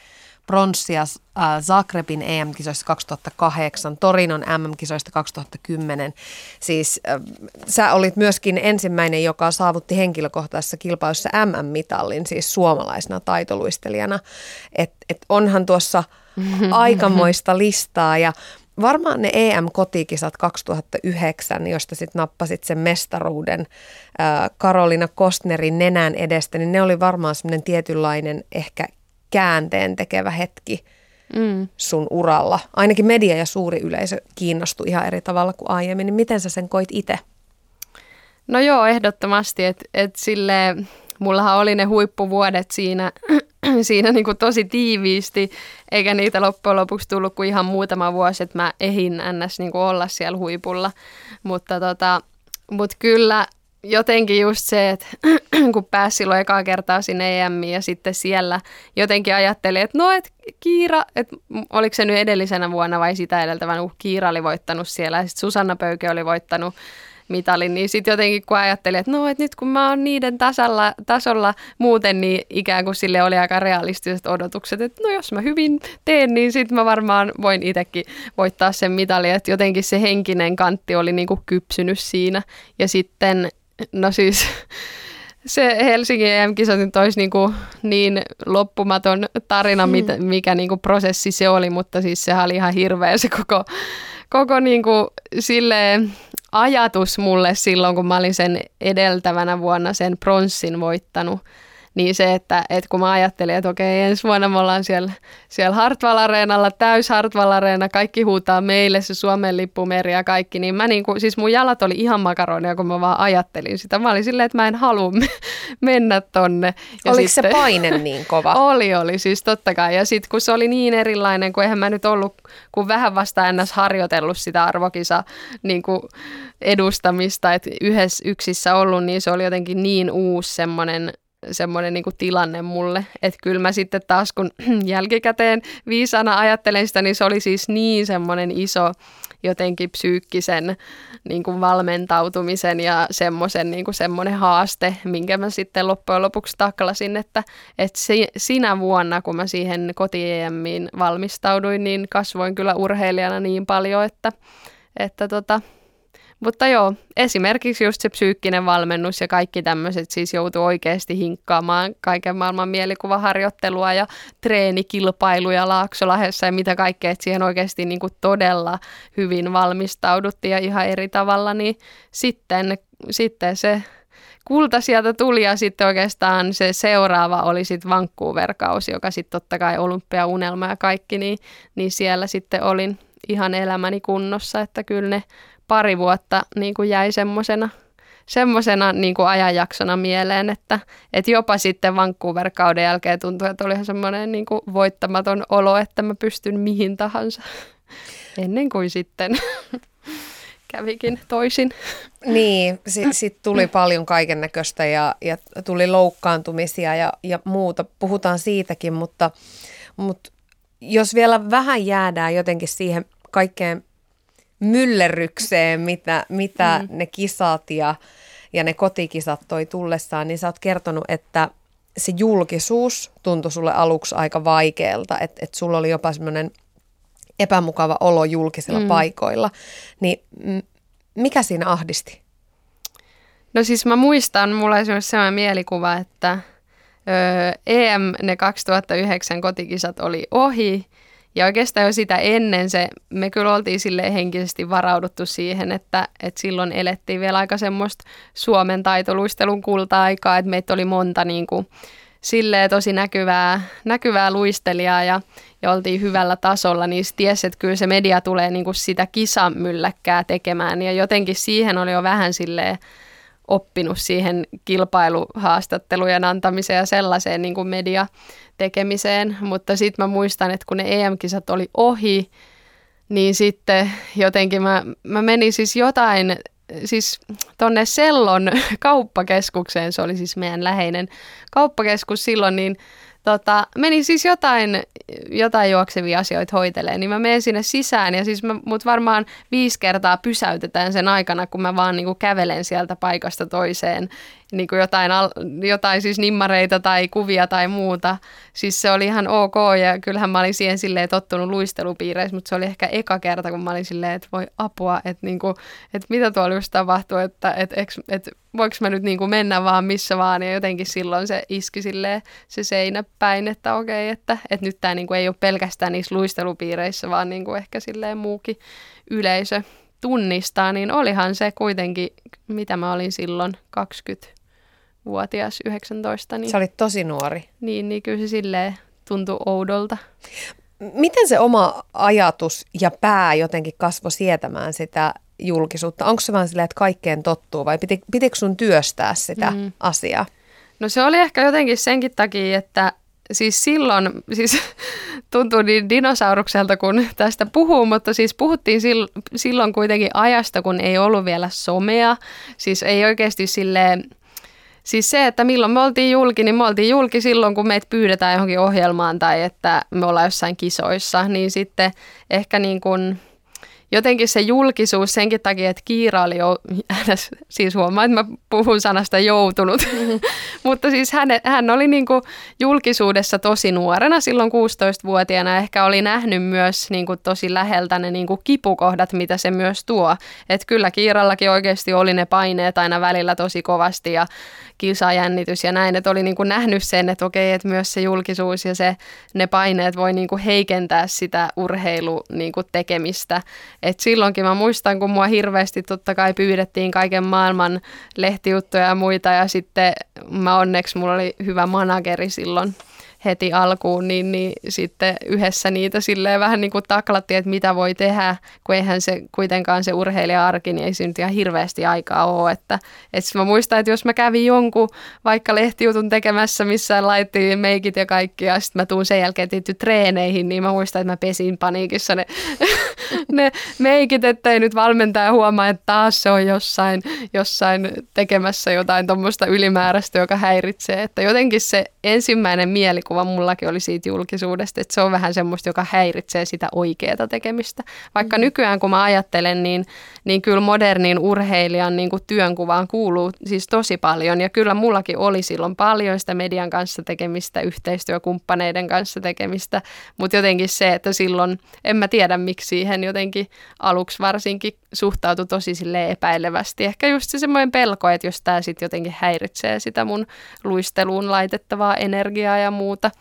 pronssia äh, Zagrebin EM-kisoista 2008, Torinon MM-kisoista 2010. Siis äh, sä olit myöskin ensimmäinen, joka saavutti henkilökohtaisessa kilpailussa MM-mitallin, siis suomalaisena taitoluistelijana. Et, et onhan tuossa aikamoista listaa ja varmaan ne EM-kotikisat 2009, josta sitten nappasit sen mestaruuden äh, Karolina Kostnerin nenän edestä, niin ne oli varmaan semmoinen tietynlainen ehkä käänteen tekevä hetki mm. sun uralla. Ainakin media ja suuri yleisö kiinnostui ihan eri tavalla kuin aiemmin. Niin miten sä sen koit itse? No joo, ehdottomasti. Että et sille, mullahan oli ne huippuvuodet siinä, siinä niin kuin tosi tiiviisti, eikä niitä loppujen lopuksi tullut kuin ihan muutama vuosi, että mä ehin ns. Niin kuin olla siellä huipulla. Mutta tota, mut kyllä jotenkin just se, että kun pääsi silloin ekaa kertaa sinne EMiin ja sitten siellä jotenkin ajatteli, että no, että Kiira, että oliko se nyt edellisenä vuonna vai sitä edeltävänä, kun Kiira oli voittanut siellä ja sitten Susanna Pöyke oli voittanut mitalin, niin sitten jotenkin kun ajattelin, että no, että nyt kun mä oon niiden tasalla, tasolla muuten, niin ikään kuin sille oli aika realistiset odotukset, että no jos mä hyvin teen, niin sitten mä varmaan voin itsekin voittaa sen mitalin, että jotenkin se henkinen kantti oli niin kuin kypsynyt siinä. Ja sitten No siis se Helsingin EM-kisat nyt olisi niin, kuin niin loppumaton tarina, mm. mikä niin kuin prosessi se oli, mutta siis sehän oli ihan hirveä se koko, koko niin kuin silleen ajatus mulle silloin, kun mä olin sen edeltävänä vuonna sen pronssin voittanut niin se, että, että kun mä ajattelin, että okei, ensi vuonna me ollaan siellä, siellä Hartwall Areenalla, täys Hartwall Areena, kaikki huutaa meille se Suomen lippumeri ja kaikki, niin mä niin kuin, siis mun jalat oli ihan makaronia, kun mä vaan ajattelin sitä. Mä olin silleen, että mä en halua mennä tonne. Ja Oliko sitten, se paine niin kova? oli, oli, siis totta kai. Ja sitten kun se oli niin erilainen, kun eihän mä nyt ollut, kun vähän vasta ennäs harjoitellut sitä arvokisa niin kuin edustamista, että yhdessä yksissä ollut, niin se oli jotenkin niin uusi semmoinen semmoinen niin tilanne mulle. Että kyllä mä sitten taas, kun jälkikäteen viisana ajattelen sitä, niin se oli siis niin semmoinen iso jotenkin psyykkisen niin kuin valmentautumisen ja semmoisen niin kuin semmoinen haaste, minkä mä sitten loppujen lopuksi taklasin, että, että si, sinä vuonna, kun mä siihen kotiemiin valmistauduin, niin kasvoin kyllä urheilijana niin paljon, että, että tota, mutta joo, esimerkiksi just se psyykkinen valmennus ja kaikki tämmöiset siis joutuu oikeasti hinkkaamaan kaiken maailman mielikuvaharjoittelua ja treenikilpailuja Laaksolahessa ja mitä kaikkea, että siihen oikeasti niin kuin todella hyvin valmistauduttiin ja ihan eri tavalla, niin sitten, sitten se kulta sieltä tuli ja sitten oikeastaan se seuraava oli sitten Vancouver-kausi, joka sitten totta kai olympiaunelma ja kaikki, niin, niin siellä sitten olin ihan elämäni kunnossa, että kyllä ne pari vuotta niin kuin jäi semmoisena semmoisena niin kuin ajanjaksona mieleen, että, että jopa sitten Vancouver-kauden jälkeen tuntui, että oli semmoinen niin kuin voittamaton olo, että mä pystyn mihin tahansa ennen kuin sitten kävikin toisin. Niin, sitten sit tuli paljon kaiken näköistä ja, ja tuli loukkaantumisia ja, ja muuta. Puhutaan siitäkin, mutta, mutta jos vielä vähän jäädään jotenkin siihen kaikkeen myllerrykseen, mitä, mitä mm. ne kisat ja, ja ne kotikisat toi tullessaan, niin sä oot kertonut, että se julkisuus tuntui sulle aluksi aika vaikealta, että, että sulla oli jopa semmoinen epämukava olo julkisilla mm. paikoilla. Niin mikä siinä ahdisti? No siis mä muistan, mulla oli sellainen mielikuva, että öö, EM ne 2009 kotikisat oli ohi ja oikeastaan jo sitä ennen se, me kyllä oltiin sille henkisesti varauduttu siihen, että, että silloin elettiin vielä aika semmoista Suomen taitoluistelun kulta-aikaa, että meitä oli monta niin kuin, silleen tosi näkyvää, näkyvää luistelijaa ja, ja oltiin hyvällä tasolla, niin tiesi, että kyllä se media tulee niin kuin sitä kisamylläkkää tekemään. Ja jotenkin siihen oli jo vähän silleen oppinut siihen kilpailuhaastattelujen antamiseen ja sellaiseen niin kuin media tekemiseen, mutta sitten mä muistan, että kun ne EM-kisat oli ohi, niin sitten jotenkin mä, mä menin siis jotain, siis tonne Sellon kauppakeskukseen, se oli siis meidän läheinen kauppakeskus silloin, niin tota, meni siis jotain, jotain juoksevia asioita hoitelee, niin mä menen sinne sisään ja siis mä, mut varmaan viisi kertaa pysäytetään sen aikana, kun mä vaan niin kuin kävelen sieltä paikasta toiseen niin kuin jotain, jotain siis nimmareita tai kuvia tai muuta. Siis se oli ihan ok ja kyllähän mä olin siihen silleen tottunut luistelupiireissä, mutta se oli ehkä eka kerta, kun mä olin silleen, että voi apua, että, niin kuin, että mitä tuolla just tapahtuu, että, että, että, että voiko mä nyt niin kuin mennä vaan missä vaan ja jotenkin silloin se iski silleen se seinä päin, että okei, että, että nyt tämä niin kuin ei ole pelkästään niissä luistelupiireissä, vaan niin kuin ehkä silleen muukin yleisö tunnistaa, niin olihan se kuitenkin, mitä mä olin silloin, 20 vuotias 19. Niin, Sä olit tosi nuori. Niin, niin kyllä se silleen tuntui oudolta. Miten se oma ajatus ja pää jotenkin kasvoi sietämään sitä julkisuutta? Onko se vaan silleen, että kaikkeen tottuu vai piti, pitikö sun työstää sitä mm. asiaa? No se oli ehkä jotenkin senkin takia, että siis silloin, siis tuntuu niin dinosaurukselta, kun tästä puhuu, mutta siis puhuttiin silloin kuitenkin ajasta, kun ei ollut vielä somea. Siis ei oikeasti silleen Siis se, että milloin me oltiin julki, niin me oltiin julki silloin, kun meitä pyydetään johonkin ohjelmaan tai että me ollaan jossain kisoissa, niin sitten ehkä niin kuin jotenkin se julkisuus senkin takia, että Kiira oli jo, siis huomaa, että mä puhun sanasta joutunut, mm-hmm. mutta siis hän, hän oli niin kuin julkisuudessa tosi nuorena silloin 16-vuotiaana, ehkä oli nähnyt myös niin kuin tosi läheltä ne niin kuin kipukohdat, mitä se myös tuo. Että kyllä Kiirallakin oikeasti oli ne paineet aina välillä tosi kovasti ja kisajännitys ja näin, että oli niin kuin nähnyt sen, että okei, että myös se julkisuus ja se, ne paineet voi niin kuin heikentää sitä urheilu niin kuin tekemistä. Et silloinkin mä muistan, kun mua hirveästi totta kai pyydettiin kaiken maailman lehtijuttuja ja muita ja sitten mä onneksi mulla oli hyvä manageri silloin heti alkuun, niin, niin sitten yhdessä niitä silleen vähän niin kuin taklattiin, että mitä voi tehdä, kun eihän se kuitenkaan se urheilija-arki, niin ei nyt ihan hirveästi aikaa ole. Että, että mä muistan, että jos mä kävin jonkun vaikka lehtijutun tekemässä, missä laittiin meikit ja kaikki, ja sitten mä tuun sen jälkeen tietty treeneihin, niin mä muistan, että mä pesin paniikissa ne, ne meikit, ettei nyt valmentaja huomaa, että taas se on jossain, jossain tekemässä jotain tuommoista ylimääräistä, joka häiritsee. Että jotenkin se ensimmäinen mielikuva mullakin oli siitä julkisuudesta, että se on vähän semmoista, joka häiritsee sitä oikeaa tekemistä. Vaikka mm. nykyään kun mä ajattelen, niin, niin kyllä modernin urheilijan niin kuin työnkuvaan kuuluu siis tosi paljon. Ja kyllä mullakin oli silloin paljon sitä median kanssa tekemistä, yhteistyökumppaneiden kanssa tekemistä, mutta jotenkin se, että silloin en mä tiedä miksi siihen jotenkin aluksi varsinkin suhtautui tosi sille epäilevästi. Ehkä just se semmoinen pelko, että jos tämä sitten jotenkin häiritsee sitä mun luisteluun laitettavaa energiaa ja muuta.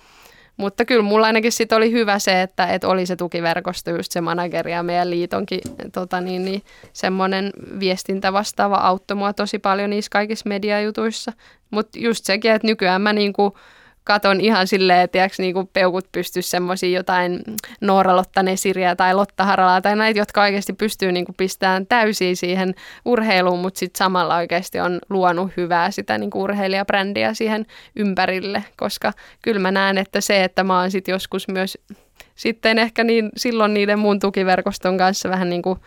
Mutta kyllä mulla ainakin sitten oli hyvä se, että, että oli se tukiverkosto, just se manageri ja meidän liitonkin tota niin, niin, semmoinen viestintä vastaava auttoi mua tosi paljon niissä kaikissa mediajutuissa. Mutta just sekin, että nykyään mä niinku, katon ihan silleen, tiedätkö, niin kuin peukut pystyy semmoisia jotain Noora Lotta Nesiriä tai Lotta Haralaa tai näitä, jotka oikeasti pystyy niin kuin pistämään täysin siihen urheiluun, mutta sitten samalla oikeasti on luonut hyvää sitä niin kuin urheilijabrändiä siihen ympärille, koska kyllä mä näen, että se, että mä oon sitten joskus myös sitten ehkä niin, silloin niiden mun tukiverkoston kanssa vähän niin kuin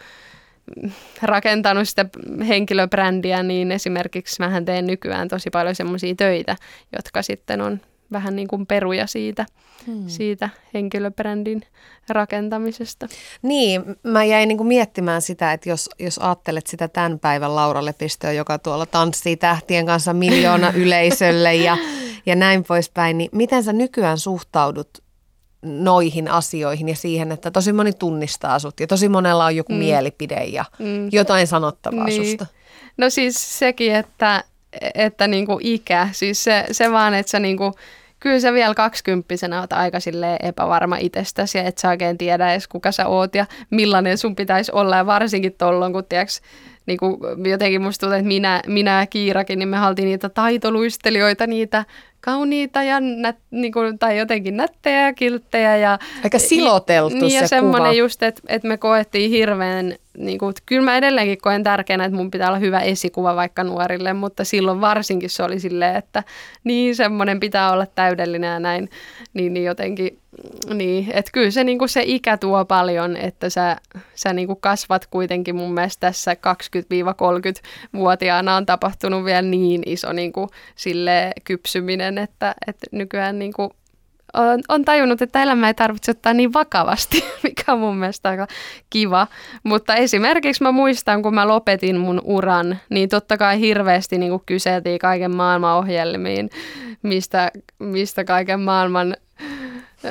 rakentanut sitä henkilöbrändiä, niin esimerkiksi mähän teen nykyään tosi paljon semmoisia töitä, jotka sitten on vähän niin kuin peruja siitä, hmm. siitä henkilöbrändin rakentamisesta. Niin, mä jäin niin kuin miettimään sitä, että jos, jos ajattelet sitä tämän päivän Laura Lepistöä, joka tuolla tanssii tähtien kanssa miljoona yleisölle ja, ja näin poispäin, niin miten sä nykyään suhtaudut noihin asioihin ja siihen, että tosi moni tunnistaa sut ja tosi monella on joku mm. mielipide ja mm. jotain sanottavaa niin. susta? No siis sekin, että että niinku ikä, siis se, se vaan, että sä niinku, kyllä sä vielä kaksikymppisenä oot aika epävarma itsestäsi ja et sä oikein tiedä edes kuka sä oot ja millainen sun pitäisi olla ja varsinkin tolloin, kun tiiäks, niin kuin jotenkin musta tuntuu, että minä, minä ja Kiirakin, niin me haltiin niitä taitoluistelijoita, niitä kauniita ja nät, niin kuin, tai jotenkin nättejä ja kilttejä. Ja, Aika siloteltu niin, se ja semmoinen just, että, että me koettiin hirveän niin kuin, kyllä mä edelleenkin koen tärkeänä, että mun pitää olla hyvä esikuva vaikka nuorille, mutta silloin varsinkin se oli silleen, että niin semmoinen pitää olla täydellinen ja näin, niin, niin jotenkin, niin, että kyllä se, niin kuin se ikä tuo paljon, että sä, sä niin kuin kasvat kuitenkin mun mielestä tässä 20-30-vuotiaana on tapahtunut vielä niin iso niin kuin, sille kypsyminen, että, että nykyään niin kuin, on, on tajunnut, että elämä ei tarvitse ottaa niin vakavasti, mikä on mun mielestä aika kiva. Mutta esimerkiksi mä muistan, kun mä lopetin mun uran, niin totta kai hirveästi niin kyseltiin kaiken maailman ohjelmiin, mistä, mistä kaiken maailman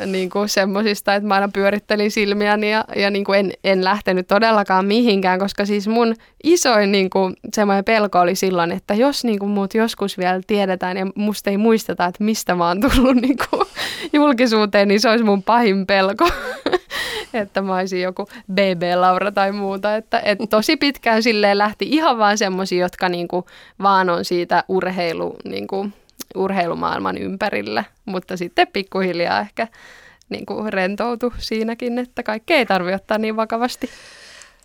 niin kuin semmoisista, että mä aina pyörittelin silmiäni ja, ja niin kuin en, en lähtenyt todellakaan mihinkään, koska siis mun isoin niin kuin, semmoinen pelko oli silloin, että jos niin kuin muut joskus vielä tiedetään ja musta ei muisteta, että mistä mä oon tullut niin kuin, julkisuuteen, niin se olisi mun pahin pelko. että mä olisin joku BB-Laura tai muuta. Että, et tosi pitkään silleen lähti ihan vaan semmoisia, jotka niinku vaan on siitä urheilu, niinku, urheilumaailman ympärillä. Mutta sitten pikkuhiljaa ehkä niinku rentoutu siinäkin, että kaikkea ei tarvitse ottaa niin vakavasti.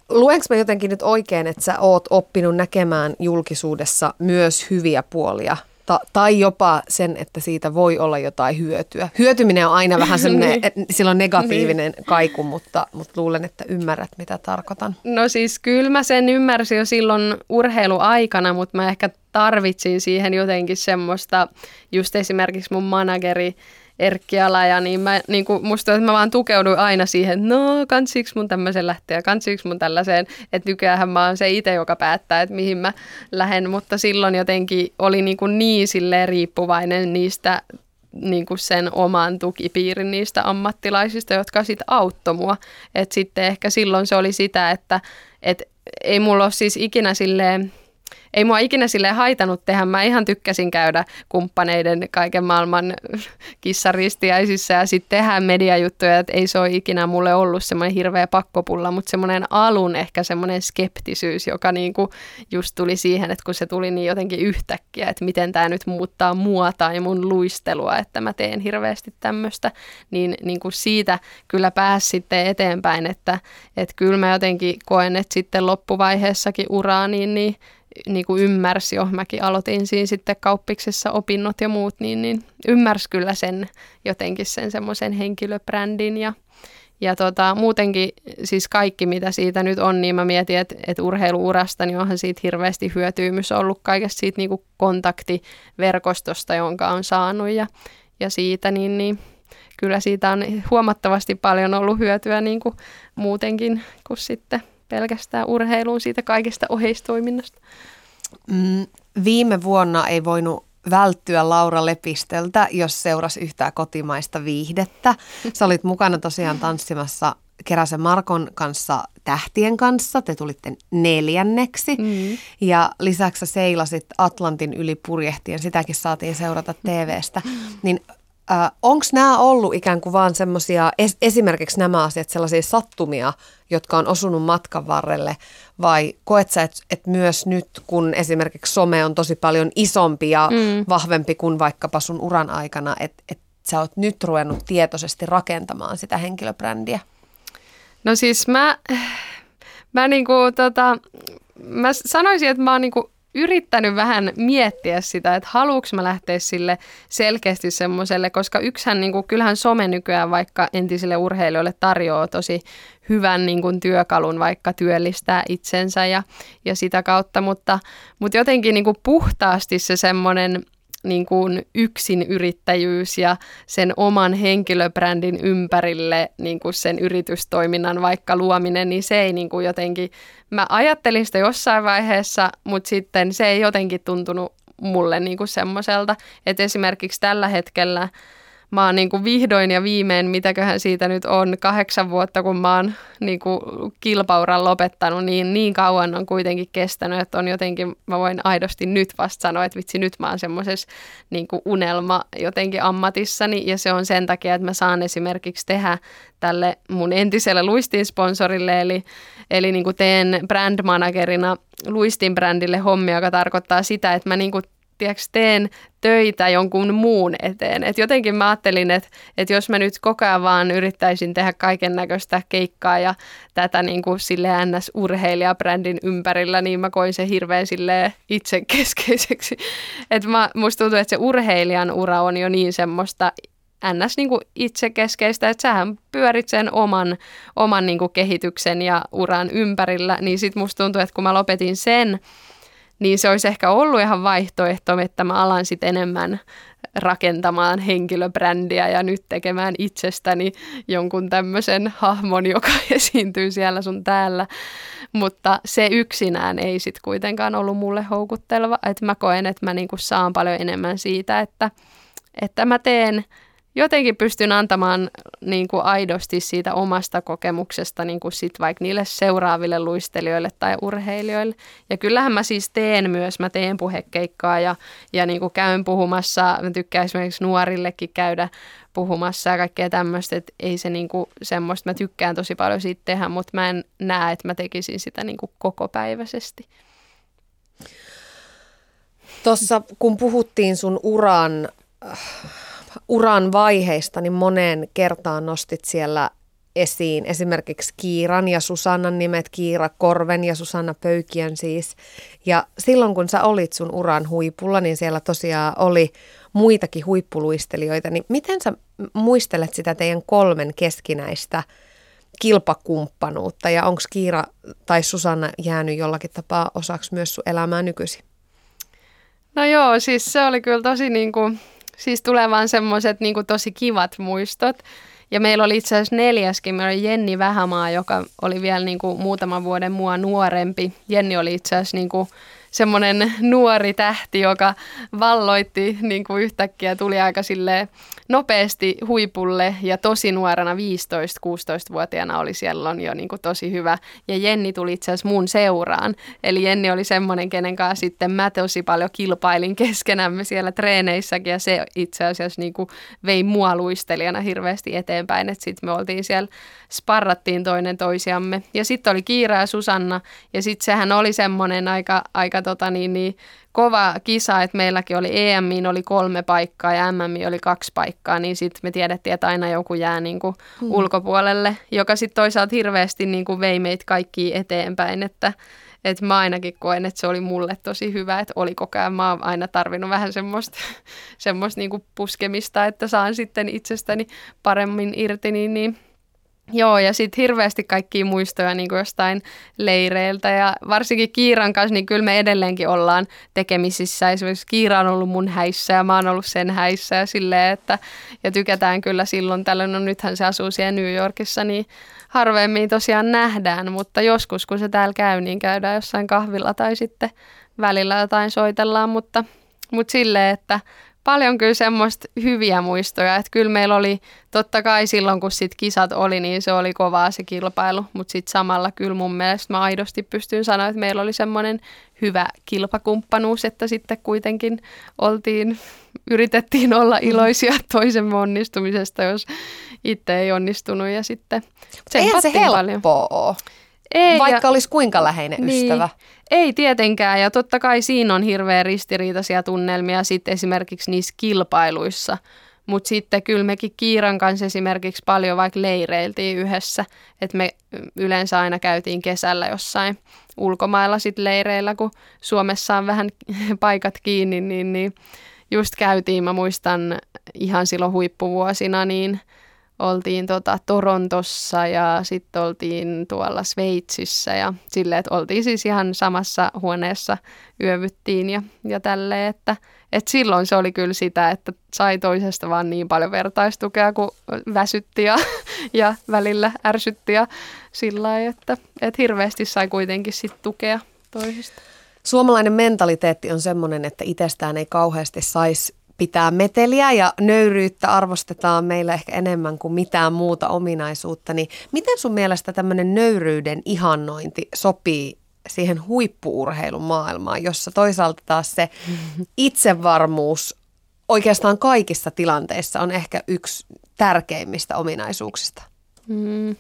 Luenko mä jotenkin nyt oikein, että sä oot oppinut näkemään julkisuudessa myös hyviä puolia ta- tai jopa sen, että siitä voi olla jotain hyötyä. Hyötyminen on aina vähän semmoinen, niin. että sillä on negatiivinen niin. kaiku, mutta, mutta luulen, että ymmärrät, mitä tarkoitan. No siis kyllä mä sen ymmärsin jo silloin urheiluaikana, mutta mä ehkä tarvitsin siihen jotenkin semmoista, just esimerkiksi mun manageri, Erkki Alaja, niin, mä, niin kuin musta että mä vaan tukeuduin aina siihen, että no kansiks mun tämmöisen lähteä, kansiks mun tällaiseen, että nykyään mä oon se itse, joka päättää, että mihin mä lähden, mutta silloin jotenkin oli niin, kuin niin silleen riippuvainen niistä niin kuin sen oman tukipiirin niistä ammattilaisista, jotka sitten auttoi mua. Et sitten ehkä silloin se oli sitä, että et ei mulla ole siis ikinä silleen ei mua ikinä sille haitanut tehdä. Mä ihan tykkäsin käydä kumppaneiden kaiken maailman kissaristiäisissä ja sitten tehdä mediajuttuja, että ei se ole ikinä mulle ollut semmoinen hirveä pakkopulla, mutta semmoinen alun ehkä semmoinen skeptisyys, joka niinku just tuli siihen, että kun se tuli niin jotenkin yhtäkkiä, että miten tämä nyt muuttaa mua tai mun luistelua, että mä teen hirveästi tämmöistä, niin, niin kuin siitä kyllä pääsi sitten eteenpäin, että, että kyllä mä jotenkin koen, että sitten loppuvaiheessakin uraa, niin, niin niin kuin ymmärsi jo, mäkin aloitin siinä sitten kauppiksessa opinnot ja muut, niin, niin ymmärsi kyllä sen jotenkin sen semmoisen henkilöbrändin ja, ja tota, muutenkin siis kaikki, mitä siitä nyt on, niin mä mietin, että, että urheiluurasta, niin onhan siitä hirveästi hyötymys ollut kaikesta siitä niin kuin kontaktiverkostosta, jonka on saanut ja, ja siitä, niin, niin kyllä siitä on huomattavasti paljon ollut hyötyä niin kuin muutenkin kuin sitten pelkästään urheiluun siitä kaikesta oheistoiminnasta? Mm, viime vuonna ei voinut välttyä Laura Lepistöltä, jos seurasi yhtään kotimaista viihdettä. Sä olit mukana tosiaan tanssimassa Keräsen Markon kanssa tähtien kanssa. Te tulitte neljänneksi. Mm. Ja lisäksi seilasit Atlantin yli purjehtien. Sitäkin saatiin seurata TVstä. Niin Äh, Onko nämä ollut ikään kuin vaan semmoisia, es, esimerkiksi nämä asiat, sellaisia sattumia, jotka on osunut matkan varrelle, vai koet sä, että et myös nyt, kun esimerkiksi some on tosi paljon isompi ja mm. vahvempi kuin vaikkapa sun uran aikana, että et sä oot nyt ruvennut tietoisesti rakentamaan sitä henkilöbrändiä? No siis mä, mä, niinku, tota, mä sanoisin, että mä oon niinku yrittänyt vähän miettiä sitä, että haluuks mä lähteä sille selkeästi semmoiselle, koska yksähän, niin kuin, kyllähän some nykyään vaikka entisille urheilijoille tarjoaa tosi hyvän niin kuin, työkalun vaikka työllistää itsensä ja, ja sitä kautta, mutta, mutta jotenkin niin kuin, puhtaasti se semmoinen niin kuin yksin yrittäjyys ja sen oman henkilöbrändin ympärille niin kuin sen yritystoiminnan vaikka luominen, niin se ei niin kuin jotenkin, mä ajattelin sitä jossain vaiheessa, mutta sitten se ei jotenkin tuntunut mulle niin kuin semmoiselta, että esimerkiksi tällä hetkellä mä oon niin kuin vihdoin ja viimein, mitäköhän siitä nyt on, kahdeksan vuotta, kun mä oon niin kuin kilpauran lopettanut, niin niin kauan on kuitenkin kestänyt, että on jotenkin, mä voin aidosti nyt vasta sanoa, että vitsi nyt mä oon semmoisessa niin unelma jotenkin ammatissani, ja se on sen takia, että mä saan esimerkiksi tehdä tälle mun entiselle luistin sponsorille, eli, eli niin kuin teen brand managerina luistin brändille hommia, joka tarkoittaa sitä, että mä niin kuin tiedätkö, teen töitä jonkun muun eteen. Et jotenkin mä ajattelin, että, että jos mä nyt koko ajan vaan yrittäisin tehdä kaiken näköistä keikkaa ja tätä niin kuin sille NS-urheilijabrändin ympärillä, niin mä koin se hirveän sille itsekeskeiseksi. Että musta tuntuu, että se urheilijan ura on jo niin semmoista ns. Niin kuin itsekeskeistä, että sähän pyörit sen oman, oman niin kuin kehityksen ja uran ympärillä, niin sit musta tuntuu, että kun mä lopetin sen, niin se olisi ehkä ollut ihan vaihtoehto, että mä alan sitten enemmän rakentamaan henkilöbrändiä ja nyt tekemään itsestäni jonkun tämmöisen hahmon, joka esiintyy siellä sun täällä. Mutta se yksinään ei sitten kuitenkaan ollut mulle houkutteleva. Että mä koen, että mä niinku saan paljon enemmän siitä, että, että mä teen jotenkin pystyn antamaan niin kuin aidosti siitä omasta kokemuksesta niin kuin sit vaikka niille seuraaville luistelijoille tai urheilijoille. Ja kyllähän mä siis teen myös, mä teen puhekeikkaa ja, ja niin kuin käyn puhumassa, mä tykkään esimerkiksi nuorillekin käydä puhumassa ja kaikkea tämmöistä, että ei se niin kuin semmoista, mä tykkään tosi paljon siitä tehdä, mutta mä en näe, että mä tekisin sitä niin kuin kokopäiväisesti. Tuossa kun puhuttiin sun uran äh, uran vaiheista, niin moneen kertaan nostit siellä esiin esimerkiksi Kiiran ja Susannan nimet, Kiira Korven ja Susanna Pöykien siis. Ja silloin kun sä olit sun uran huipulla, niin siellä tosiaan oli muitakin huippuluistelijoita. Niin miten sä muistelet sitä teidän kolmen keskinäistä kilpakumppanuutta ja onko Kiira tai Susanna jäänyt jollakin tapaa osaksi myös sun elämää nykyisin? No joo, siis se oli kyllä tosi niin kuin Siis tulee vaan semmoiset niin tosi kivat muistot. Ja meillä oli itse asiassa neljäskin, meillä oli Jenni Vähämaa, joka oli vielä niin kuin muutaman vuoden mua nuorempi. Jenni oli itse asiassa niin kuin semmoinen nuori tähti, joka valloitti niin kuin yhtäkkiä, tuli aika silleen nopeasti huipulle ja tosi nuorena 15-16-vuotiaana oli siellä jo niin kuin tosi hyvä. Ja Jenni tuli itse asiassa mun seuraan. Eli Jenni oli semmoinen, kenen kanssa sitten mä tosi paljon kilpailin keskenämme siellä treeneissäkin ja se itse asiassa niin kuin vei mua luistelijana hirveästi eteenpäin. Että sitten me oltiin siellä, sparrattiin toinen toisiamme. Ja sitten oli Kiira ja Susanna ja sitten sehän oli semmoinen aika, aika tota niin, niin kova kisa, että meilläkin oli EMiin oli kolme paikkaa ja MMI oli kaksi paikkaa, niin sitten me tiedettiin, että aina joku jää niin kuin hmm. ulkopuolelle, joka sitten toisaalta hirveästi niin kuin vei meitä kaikki eteenpäin, että että mä ainakin koen, että se oli mulle tosi hyvä, että oli koko ajan, mä oon aina tarvinnut vähän semmoista, semmoista niin kuin puskemista, että saan sitten itsestäni paremmin irti, niin, niin Joo, ja sitten hirveästi kaikkia muistoja niin kuin jostain leireiltä ja varsinkin Kiiran kanssa, niin kyllä me edelleenkin ollaan tekemisissä. Esimerkiksi Kiira on ollut mun häissä ja mä oon ollut sen häissä ja silleen, että ja tykätään kyllä silloin tällöin, no nythän se asuu siellä New Yorkissa, niin harvemmin tosiaan nähdään, mutta joskus kun se täällä käy, niin käydään jossain kahvilla tai sitten välillä jotain soitellaan, mutta, mutta silleen, että paljon kyllä semmoista hyviä muistoja, että kyllä meillä oli, totta kai silloin kun sit kisat oli, niin se oli kovaa se kilpailu, mutta sitten samalla kyllä mun mielestä mä aidosti pystyn sanoa, että meillä oli semmoinen hyvä kilpakumppanuus, että sitten kuitenkin oltiin, yritettiin olla iloisia toisen onnistumisesta, jos itse ei onnistunut. Ja sitten Eihän se helppoa paljon. Ei, Vaikka ja, olisi kuinka läheinen niin, ystävä. Ei tietenkään, ja totta kai siinä on hirveän ristiriitaisia tunnelmia sitten esimerkiksi niissä kilpailuissa. Mutta sitten kyllä mekin Kiiran kanssa esimerkiksi paljon vaikka leireiltiin yhdessä, että me yleensä aina käytiin kesällä jossain ulkomailla sitten leireillä, kun Suomessa on vähän paikat kiinni, niin, niin just käytiin, mä muistan ihan silloin huippuvuosina, niin – oltiin tota Torontossa ja sitten oltiin tuolla Sveitsissä ja silleen, että oltiin siis ihan samassa huoneessa yövyttiin ja, ja tälleen, että et silloin se oli kyllä sitä, että sai toisesta vaan niin paljon vertaistukea, kun väsytti ja, ja välillä ärsytti ja sillä lailla, että et hirveästi sai kuitenkin sit tukea toisista. Suomalainen mentaliteetti on sellainen, että itsestään ei kauheasti saisi pitää meteliä ja nöyryyttä arvostetaan meillä ehkä enemmän kuin mitään muuta ominaisuutta, niin miten sun mielestä tämmöinen nöyryyden ihannointi sopii siihen huippuurheilun maailmaan, jossa toisaalta taas se itsevarmuus oikeastaan kaikissa tilanteissa on ehkä yksi tärkeimmistä ominaisuuksista? Mm.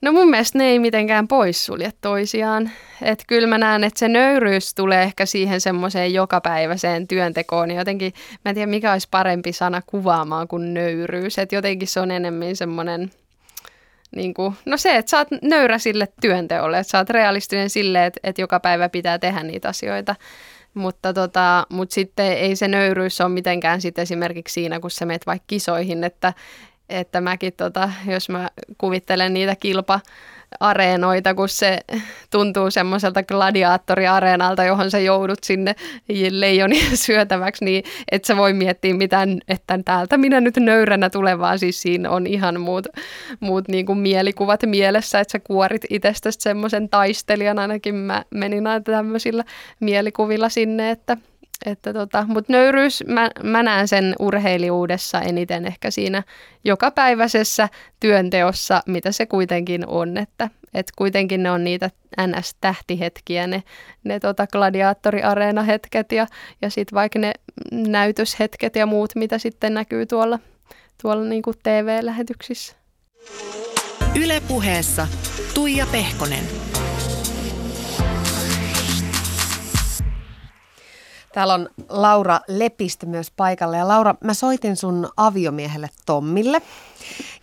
No mun mielestä ne ei mitenkään poissulje toisiaan. Että kyllä mä näen, että se nöyryys tulee ehkä siihen semmoiseen jokapäiväiseen työntekoon. Ja jotenkin, mä en tiedä mikä olisi parempi sana kuvaamaan kuin nöyryys. Että jotenkin se on enemmän semmoinen, niin kuin, no se, että sä oot nöyrä sille työnteolle. Että sä oot realistinen sille, että, että joka päivä pitää tehdä niitä asioita. Mutta, tota, mutta sitten ei se nöyryys ole mitenkään sitten esimerkiksi siinä, kun sä meet vaikka kisoihin, että, että mäkin, tota, jos mä kuvittelen niitä kilpa areenoita, kun se tuntuu semmoiselta gladiaattoriareenalta, johon sä joudut sinne leijonia syötäväksi, niin et sä voi miettiä mitään, että täältä minä nyt nöyränä tulen, vaan siis siinä on ihan muut, muut niin kuin mielikuvat mielessä, että sä kuorit itsestäsi semmoisen taistelijan, ainakin mä menin aina tämmöisillä mielikuvilla sinne, että että tota, Mutta nöyryys, mä, mä näen sen urheilijuudessa eniten ehkä siinä jokapäiväisessä työnteossa, mitä se kuitenkin on. Että et kuitenkin ne on niitä NS-tähtihetkiä, ne, ne tota gladiaattoriareena-hetket ja, ja sitten vaikka ne näytöshetket ja muut, mitä sitten näkyy tuolla, tuolla niinku TV-lähetyksissä. Ylepuheessa Tuija Pehkonen. Täällä on Laura Lepistö myös paikalla. Ja Laura, mä soitin sun aviomiehelle Tommille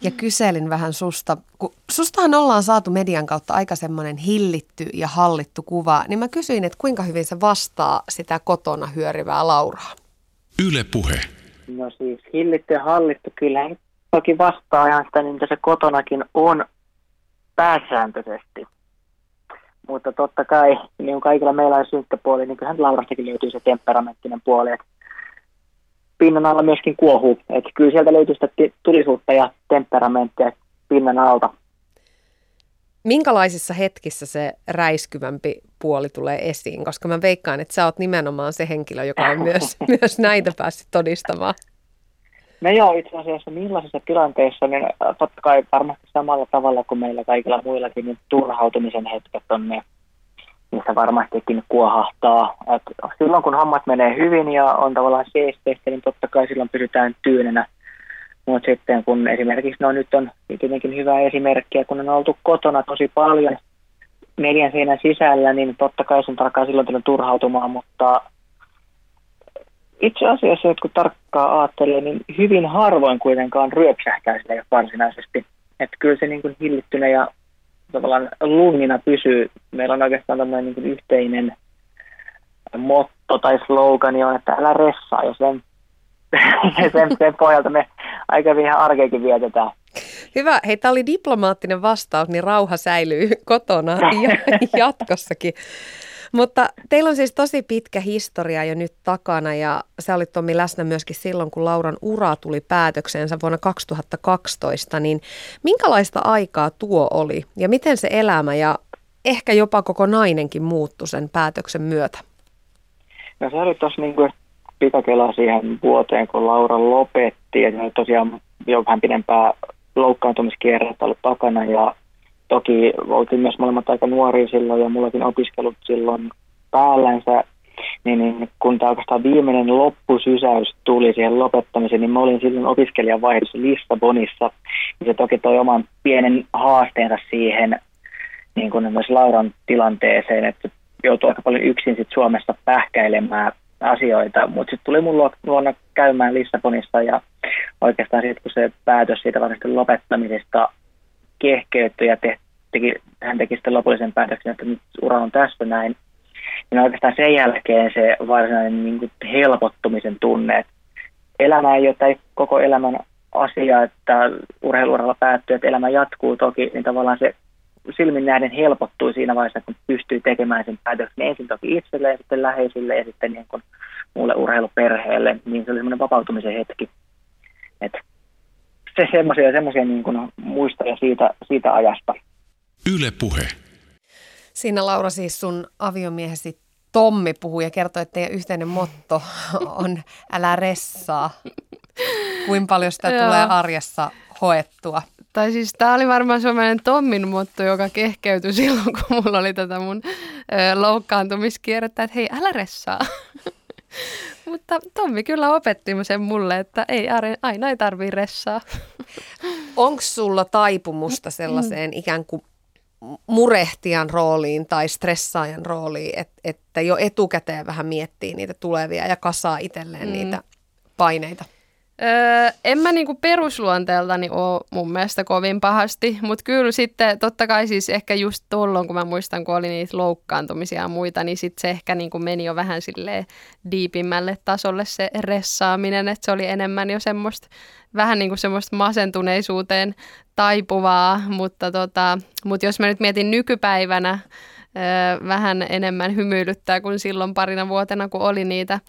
ja kyselin vähän susta. Kun sustahan ollaan saatu median kautta aika semmoinen hillitty ja hallittu kuva, niin mä kysyin, että kuinka hyvin se vastaa sitä kotona hyörivää Lauraa. Yle Puhe. No siis hillitty ja hallittu, kyllä toki vastaa ihan sitä, niin mitä se kotonakin on pääsääntöisesti. Mutta totta kai, niin kaikilla meillä on synkkä puoli, niin kyllähän Laurastakin löytyy se temperamenttinen puoli, että pinnan alla myöskin kuohuu. Että kyllä sieltä löytyy sitä tulisuutta ja temperamenttia pinnan alta. Minkälaisissa hetkissä se räiskyvämpi puoli tulee esiin? Koska mä veikkaan, että sä oot nimenomaan se henkilö, joka on myös, myös näitä päässyt todistamaan. No joo, itse asiassa millaisissa tilanteissa, niin äh, totta kai varmasti samalla tavalla kuin meillä kaikilla muillakin, niin turhautumisen hetket on ne, missä varmastikin kuohahtaa. Et silloin kun hommat menee hyvin ja on tavallaan seesteistä, niin totta kai silloin pysytään tyynenä. Mutta sitten kun esimerkiksi, no nyt on tietenkin hyvä esimerkki, kun on oltu kotona tosi paljon neljän seinän sisällä, niin totta kai sun tarkkaa silloin turhautumaan, mutta itse asiassa, kun tarkkaan ajattelee, niin hyvin harvoin kuitenkaan ryöpsähtää sitä varsinaisesti. Että kyllä se niin kuin hillittynä ja tavallaan lungina pysyy. Meillä on oikeastaan tämmöinen niin kuin yhteinen motto tai slogani on, että älä ressaa, ja sen, sen, sen pohjalta me aika ihan arkeekin vietetään. Hyvä. Hei, tämä oli diplomaattinen vastaus, niin rauha säilyy kotona ja jatkossakin. Mutta teillä on siis tosi pitkä historia jo nyt takana ja sä olit Tommi läsnä myöskin silloin, kun Lauran ura tuli päätökseensä vuonna 2012. Niin minkälaista aikaa tuo oli ja miten se elämä ja ehkä jopa koko nainenkin muuttui sen päätöksen myötä? No se oli tosi niin pikakela siihen vuoteen, kun Laura lopetti. että tosiaan jo vähän pidempää loukkaantumiskierrettä ollut takana ja Toki oltiin myös molemmat aika nuoria silloin ja mullakin opiskelut silloin päällänsä, niin, niin kun tämä oikeastaan viimeinen loppusysäys tuli siihen lopettamiseen, niin mä olin silloin opiskelijavaihdossa Lissabonissa. Ja se toki toi oman pienen haasteensa siihen niin kuin myös Lauran tilanteeseen, että joutui aika paljon yksin sit Suomessa pähkäilemään asioita, mutta sitten tuli mun luona käymään Lissabonissa ja oikeastaan sitten kun se päätös siitä lopettamisesta kehkeytyi ja te, teki, hän teki sitten lopullisen päätöksen, että nyt ura on tässä näin, niin oikeastaan sen jälkeen se varsinainen niin kuin helpottumisen tunne, että elämä ei ole tai koko elämän asia, että urheiluuralla päättyy, että elämä jatkuu toki, niin tavallaan se silmin nähden helpottui siinä vaiheessa, kun pystyy tekemään sen päätöksen ensin toki itselle ja sitten läheisille ja sitten niin kuin muulle urheiluperheelle, niin se oli semmoinen vapautumisen hetki. Että se semmoisia semmoisia niin kuin muistoja siitä, siitä ajasta. Yle Puhe. Siinä Laura siis sun aviomiehesi Tommi puhuu ja kertoi, että teidän yhteinen motto on älä ressaa. Kuinka paljon sitä tulee arjessa hoettua? Tai siis tämä oli varmaan sellainen Tommin motto, joka kehkeytyi silloin, kun mulla oli tätä mun ö, loukkaantumiskierrettä, että hei, älä ressaa. Mutta Tommi kyllä opetti sen mulle, että ei aina ei tarvii ressaa. Onko sulla taipumusta sellaiseen ikään kuin murehtijan rooliin tai stressaajan rooliin, et, että jo etukäteen vähän miettii niitä tulevia ja kasaa itselleen mm. niitä paineita? Öö, en mä niinku perusluonteeltani ole mun mielestä kovin pahasti, mutta kyllä sitten totta kai siis ehkä just tuolloin, kun mä muistan, kun oli niitä loukkaantumisia ja muita, niin sitten se ehkä niinku meni jo vähän silleen diipimmälle tasolle se ressaaminen, että se oli enemmän jo semmoista vähän niin kuin semmoista masentuneisuuteen taipuvaa, mutta, tota, mutta jos mä nyt mietin nykypäivänä, öö, vähän enemmän hymyilyttää kuin silloin parina vuotena, kun oli niitä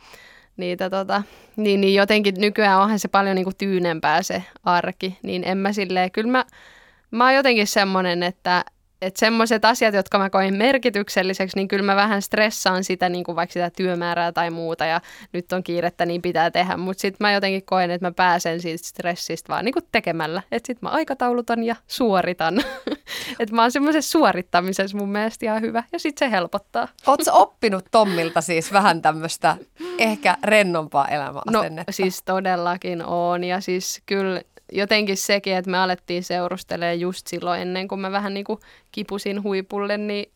niitä tota, niin, niin jotenkin nykyään onhan se paljon niin kuin tyynempää se arki, niin en mä silleen, kyllä mä, mä oon jotenkin semmoinen, että että semmoiset asiat, jotka mä koin merkitykselliseksi, niin kyllä mä vähän stressaan sitä, niin kuin vaikka sitä työmäärää tai muuta, ja nyt on kiirettä, niin pitää tehdä, mutta sitten mä jotenkin koen, että mä pääsen siitä stressistä vaan niin kuin tekemällä, että sitten mä aikataulutan ja suoritan. että mä oon semmoisessa suorittamisessa mun mielestä ihan hyvä, ja sitten se helpottaa. Oletko oppinut Tommilta siis vähän tämmöistä ehkä rennompaa elämäasennetta? No siis todellakin on, ja siis kyllä jotenkin sekin, että me alettiin seurustelemaan just silloin ennen kuin mä vähän niin kuin kipusin huipulle, niin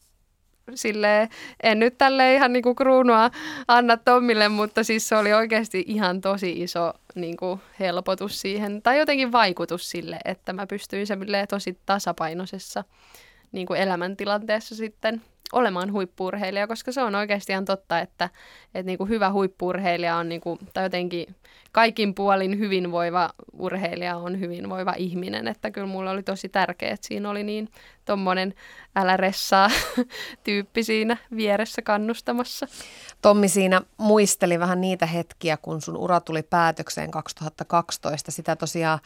sille en nyt tälle ihan niin kuin kruunua anna Tommille, mutta siis se oli oikeasti ihan tosi iso niin kuin helpotus siihen, tai jotenkin vaikutus sille, että mä pystyin se tosi tasapainoisessa niin kuin elämäntilanteessa sitten olemaan huippuurheilija, koska se on oikeasti ihan totta, että, että niin kuin hyvä huippuurheilija on, niin kuin, tai jotenkin kaikin puolin hyvinvoiva urheilija on hyvinvoiva ihminen, että kyllä mulla oli tosi tärkeää, että siinä oli niin tommonen älä ressaa tyyppi siinä vieressä kannustamassa. Tommi siinä muisteli vähän niitä hetkiä, kun sun ura tuli päätökseen 2012. Sitä tosiaan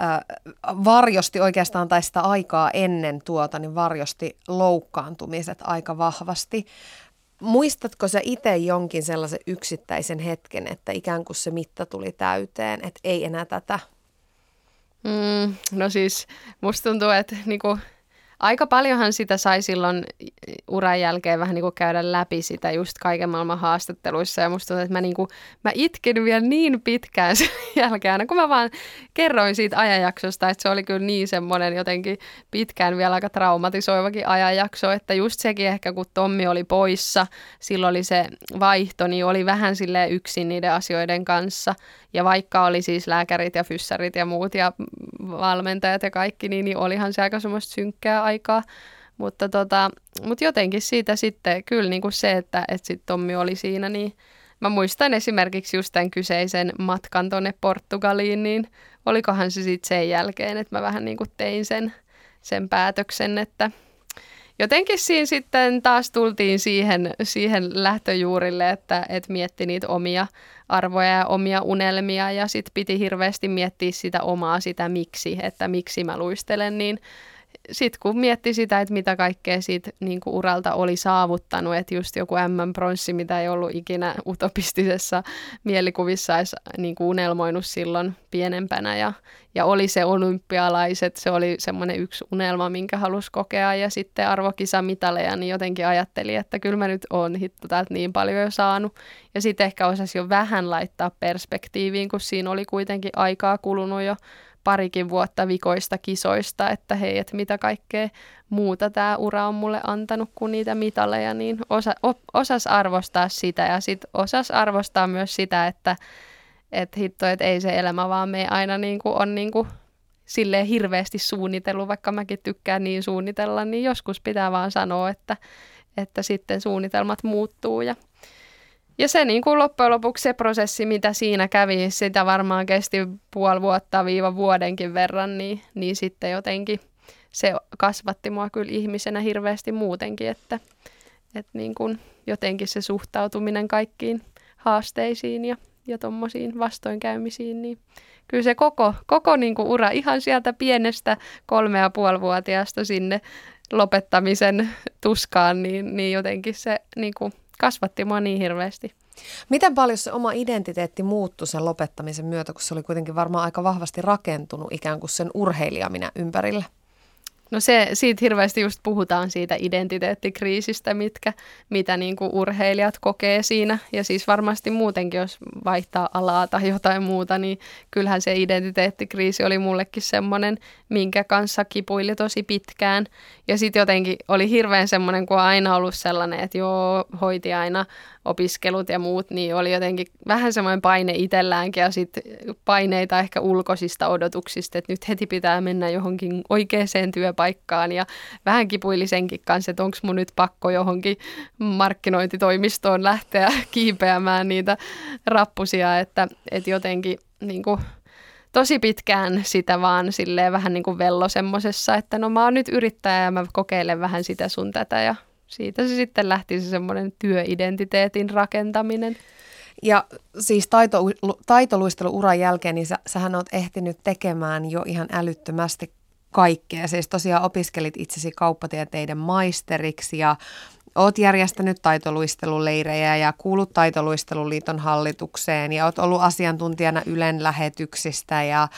äh, varjosti oikeastaan tai sitä aikaa ennen tuota, niin varjosti loukkaantumiset aika vahvasti. Muistatko sä itse jonkin sellaisen yksittäisen hetken, että ikään kuin se mitta tuli täyteen, että ei enää tätä? Mm, no siis musta tuntuu, että niinku, aika paljonhan sitä sai silloin uran jälkeen vähän niin kuin käydä läpi sitä just kaiken maailman haastatteluissa. Ja musta tuntuu, että mä, niin kuin, mä itkin vielä niin pitkään sen jälkeen, kun mä vaan kerroin siitä ajanjaksosta, että se oli kyllä niin semmoinen jotenkin pitkään vielä aika traumatisoivakin ajanjakso, että just sekin ehkä kun Tommi oli poissa, silloin oli se vaihto, niin oli vähän sille yksin niiden asioiden kanssa. Ja vaikka oli siis lääkärit ja fyssarit ja muut ja valmentajat ja kaikki, niin, niin olihan se aika semmoista synkkää aikaa. Mutta tota, mut jotenkin siitä sitten kyllä niin kuin se, että, että sit Tommi oli siinä, niin mä muistan esimerkiksi just tämän kyseisen matkan tuonne Portugaliin, niin olikohan se sitten sen jälkeen, että mä vähän niin kuin tein sen, sen päätöksen, että jotenkin siinä sitten taas tultiin siihen, siihen lähtöjuurille, että, että mietti niitä omia arvoja ja omia unelmia ja sitten piti hirveästi miettiä sitä omaa sitä miksi, että miksi mä luistelen, niin sitten kun mietti sitä, että mitä kaikkea siitä niin kuin uralta oli saavuttanut, että just joku M-pronssi, mitä ei ollut ikinä utopistisessa mielikuvissa edes niin kuin unelmoinut silloin pienempänä ja, ja oli se olympialaiset, se oli semmoinen yksi unelma, minkä halusi kokea ja sitten arvokisamitaleja, niin jotenkin ajatteli, että kyllä mä nyt oon hitto täältä niin paljon jo saanut. Ja sitten ehkä osasi jo vähän laittaa perspektiiviin, kun siinä oli kuitenkin aikaa kulunut jo parikin vuotta vikoista kisoista, että hei, että mitä kaikkea muuta tämä ura on mulle antanut kuin niitä mitaleja, niin osa, op, osas arvostaa sitä ja sitten osas arvostaa myös sitä, että et hitto, että ei se elämä vaan me aina niin kuin on niin kuin silleen hirveästi suunnitellut, vaikka mäkin tykkään niin suunnitella, niin joskus pitää vaan sanoa, että, että sitten suunnitelmat muuttuu ja ja se niin kuin loppujen lopuksi se prosessi, mitä siinä kävi, sitä varmaan kesti puoli vuotta viiva vuodenkin verran, niin, niin sitten jotenkin se kasvatti mua kyllä ihmisenä hirveästi muutenkin, että, että niin kuin jotenkin se suhtautuminen kaikkiin haasteisiin ja, ja tuommoisiin vastoinkäymisiin, niin kyllä se koko, koko niin kuin ura ihan sieltä pienestä kolme ja puoli vuotiaasta sinne lopettamisen tuskaan, niin, niin jotenkin se niin kuin kasvatti mua niin hirveästi. Miten paljon se oma identiteetti muuttui sen lopettamisen myötä, kun se oli kuitenkin varmaan aika vahvasti rakentunut ikään kuin sen urheilijaminen ympärille? No se, siitä hirveästi just puhutaan siitä identiteettikriisistä, mitkä, mitä niin kuin urheilijat kokee siinä. Ja siis varmasti muutenkin, jos vaihtaa alaa tai jotain muuta, niin kyllähän se identiteettikriisi oli mullekin semmoinen, minkä kanssa kipuili tosi pitkään. Ja sitten jotenkin oli hirveän semmoinen, kun on aina ollut sellainen, että joo, hoiti aina opiskelut ja muut, niin oli jotenkin vähän semmoinen paine itselläänkin ja sitten paineita ehkä ulkoisista odotuksista, että nyt heti pitää mennä johonkin oikeaan työpaikkaan ja vähän kipuilisenkin kanssa, että onko mun nyt pakko johonkin markkinointitoimistoon lähteä kiipeämään niitä rappusia, että, että jotenkin niin kuin, tosi pitkään sitä vaan silleen vähän niin kuin vello semmosessa, että no mä oon nyt yrittäjä ja mä kokeilen vähän sitä sun tätä ja siitä se sitten lähti se semmoinen työidentiteetin rakentaminen. Ja siis taito, taitoluisteluuran jälkeen, niin sä, sähän oot ehtinyt tekemään jo ihan älyttömästi kaikkea. Siis tosiaan opiskelit itsesi kauppatieteiden maisteriksi ja Oot järjestänyt taitoluisteluleirejä ja kuulut taitoluisteluliiton hallitukseen ja oot ollut asiantuntijana Ylen lähetyksistä ja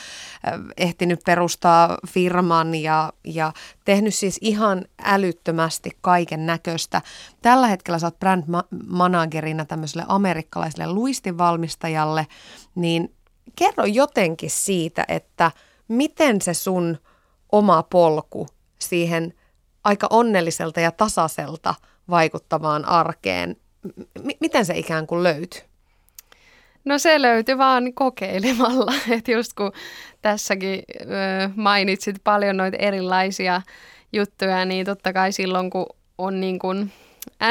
ehtinyt perustaa firman ja, ja tehnyt siis ihan älyttömästi kaiken näköistä. Tällä hetkellä sä oot brand managerina tämmöiselle amerikkalaiselle luistinvalmistajalle, niin kerro jotenkin siitä, että miten se sun oma polku siihen aika onnelliselta ja tasaiselta – vaikuttavaan arkeen. M- miten se ikään kuin löytyy? No se löytyi vaan kokeilemalla, että just kun tässäkin mainitsit paljon noita erilaisia juttuja, niin totta kai silloin kun on niin kuin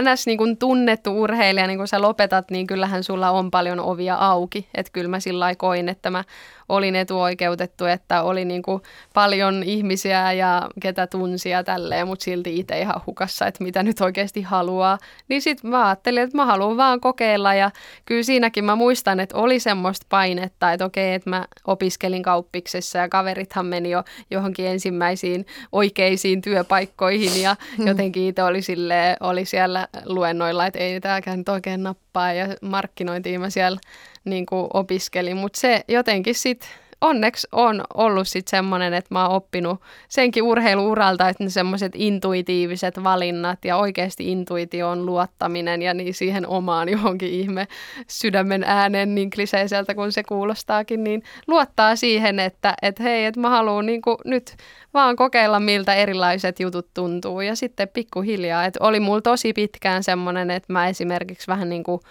NS niin kuin tunnettu urheilija, niin kun sä lopetat, niin kyllähän sulla on paljon ovia auki. Että kyllä mä sillä koin, että mä olin etuoikeutettu, että oli niin kuin paljon ihmisiä ja ketä tunsia tälleen, mutta silti itse ihan hukassa, että mitä nyt oikeasti haluaa. Niin sitten mä ajattelin, että mä haluan vaan kokeilla ja kyllä siinäkin mä muistan, että oli semmoista painetta, että okei, että mä opiskelin kauppiksessa ja kaverithan meni jo johonkin ensimmäisiin oikeisiin työpaikkoihin ja hmm. jotenkin itse oli, silleen, oli siellä luennoilla, että ei tämäkään nyt oikein nappaa ja markkinointiin mä siellä niin opiskelin, mutta se jotenkin sitten onneksi on ollut sitten semmoinen, että mä oon oppinut senkin urheiluuralta, että ne semmoiset intuitiiviset valinnat ja oikeasti intuitioon luottaminen ja niin siihen omaan johonkin ihme sydämen ääneen niin kliseiseltä kuin se kuulostaakin, niin luottaa siihen, että, että hei, että mä haluan niin nyt vaan kokeilla, miltä erilaiset jutut tuntuu. Ja sitten pikkuhiljaa, että oli mulla tosi pitkään semmoinen, että mä esimerkiksi vähän niin kuin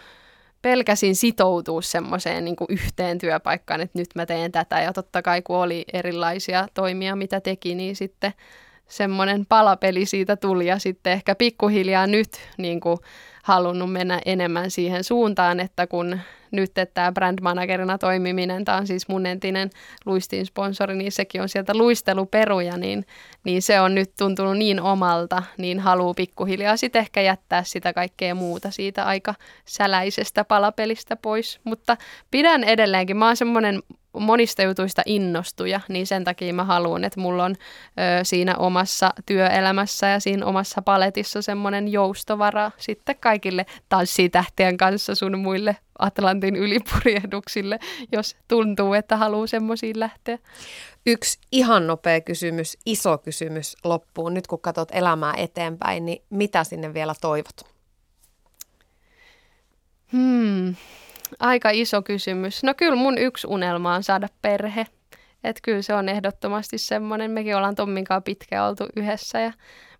pelkäsin sitoutua semmoiseen niin yhteen työpaikkaan, että nyt mä teen tätä. Ja totta kai kun oli erilaisia toimia, mitä teki, niin sitten semmoinen palapeli siitä tuli ja sitten ehkä pikkuhiljaa nyt niin kuin halunnut mennä enemmän siihen suuntaan, että kun nyt että tämä brand managerina toimiminen, tämä on siis mun entinen luistin sponsori, niin sekin on sieltä luisteluperuja, niin, niin se on nyt tuntunut niin omalta, niin haluaa pikkuhiljaa sitten ehkä jättää sitä kaikkea muuta siitä aika säläisestä palapelistä pois. Mutta pidän edelleenkin, mä oon semmoinen monista jutuista innostuja, niin sen takia mä haluan, että mulla on ö, siinä omassa työelämässä ja siinä omassa paletissa semmoinen joustovara sitten kaikille tanssitähtien kanssa sun muille Atlantin ylipurjehduksille, jos tuntuu, että haluaa semmoisiin lähteä. Yksi ihan nopea kysymys, iso kysymys loppuun. Nyt kun katsot elämää eteenpäin, niin mitä sinne vielä toivot? Hmm, aika iso kysymys. No kyllä mun yksi unelma on saada perhe. Että kyllä se on ehdottomasti semmoinen. Mekin ollaan Tomminkaan pitkään oltu yhdessä ja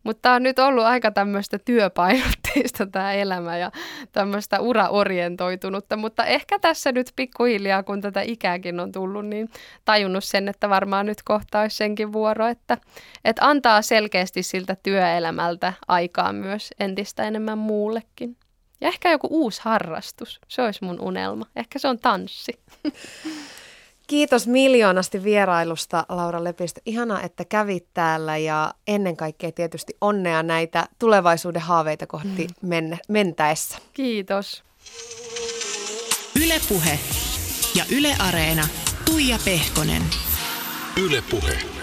mutta tämä on nyt ollut aika tämmöistä työpainotteista tämä elämä ja tämmöistä uraorientoitunutta, mutta ehkä tässä nyt pikkuhiljaa, kun tätä ikääkin on tullut, niin tajunnut sen, että varmaan nyt kohta olisi senkin vuoro, että, että antaa selkeästi siltä työelämältä aikaa myös entistä enemmän muullekin. Ja ehkä joku uusi harrastus, se olisi mun unelma. Ehkä se on tanssi. Kiitos miljoonasti vierailusta, Laura Lepistö. Ihana, että kävit täällä ja ennen kaikkea tietysti onnea näitä tulevaisuuden haaveita kohti mm. men- mentäessä. Kiitos. Ylepuhe ja Yle Areena. Tuija Pehkonen. Ylepuhe.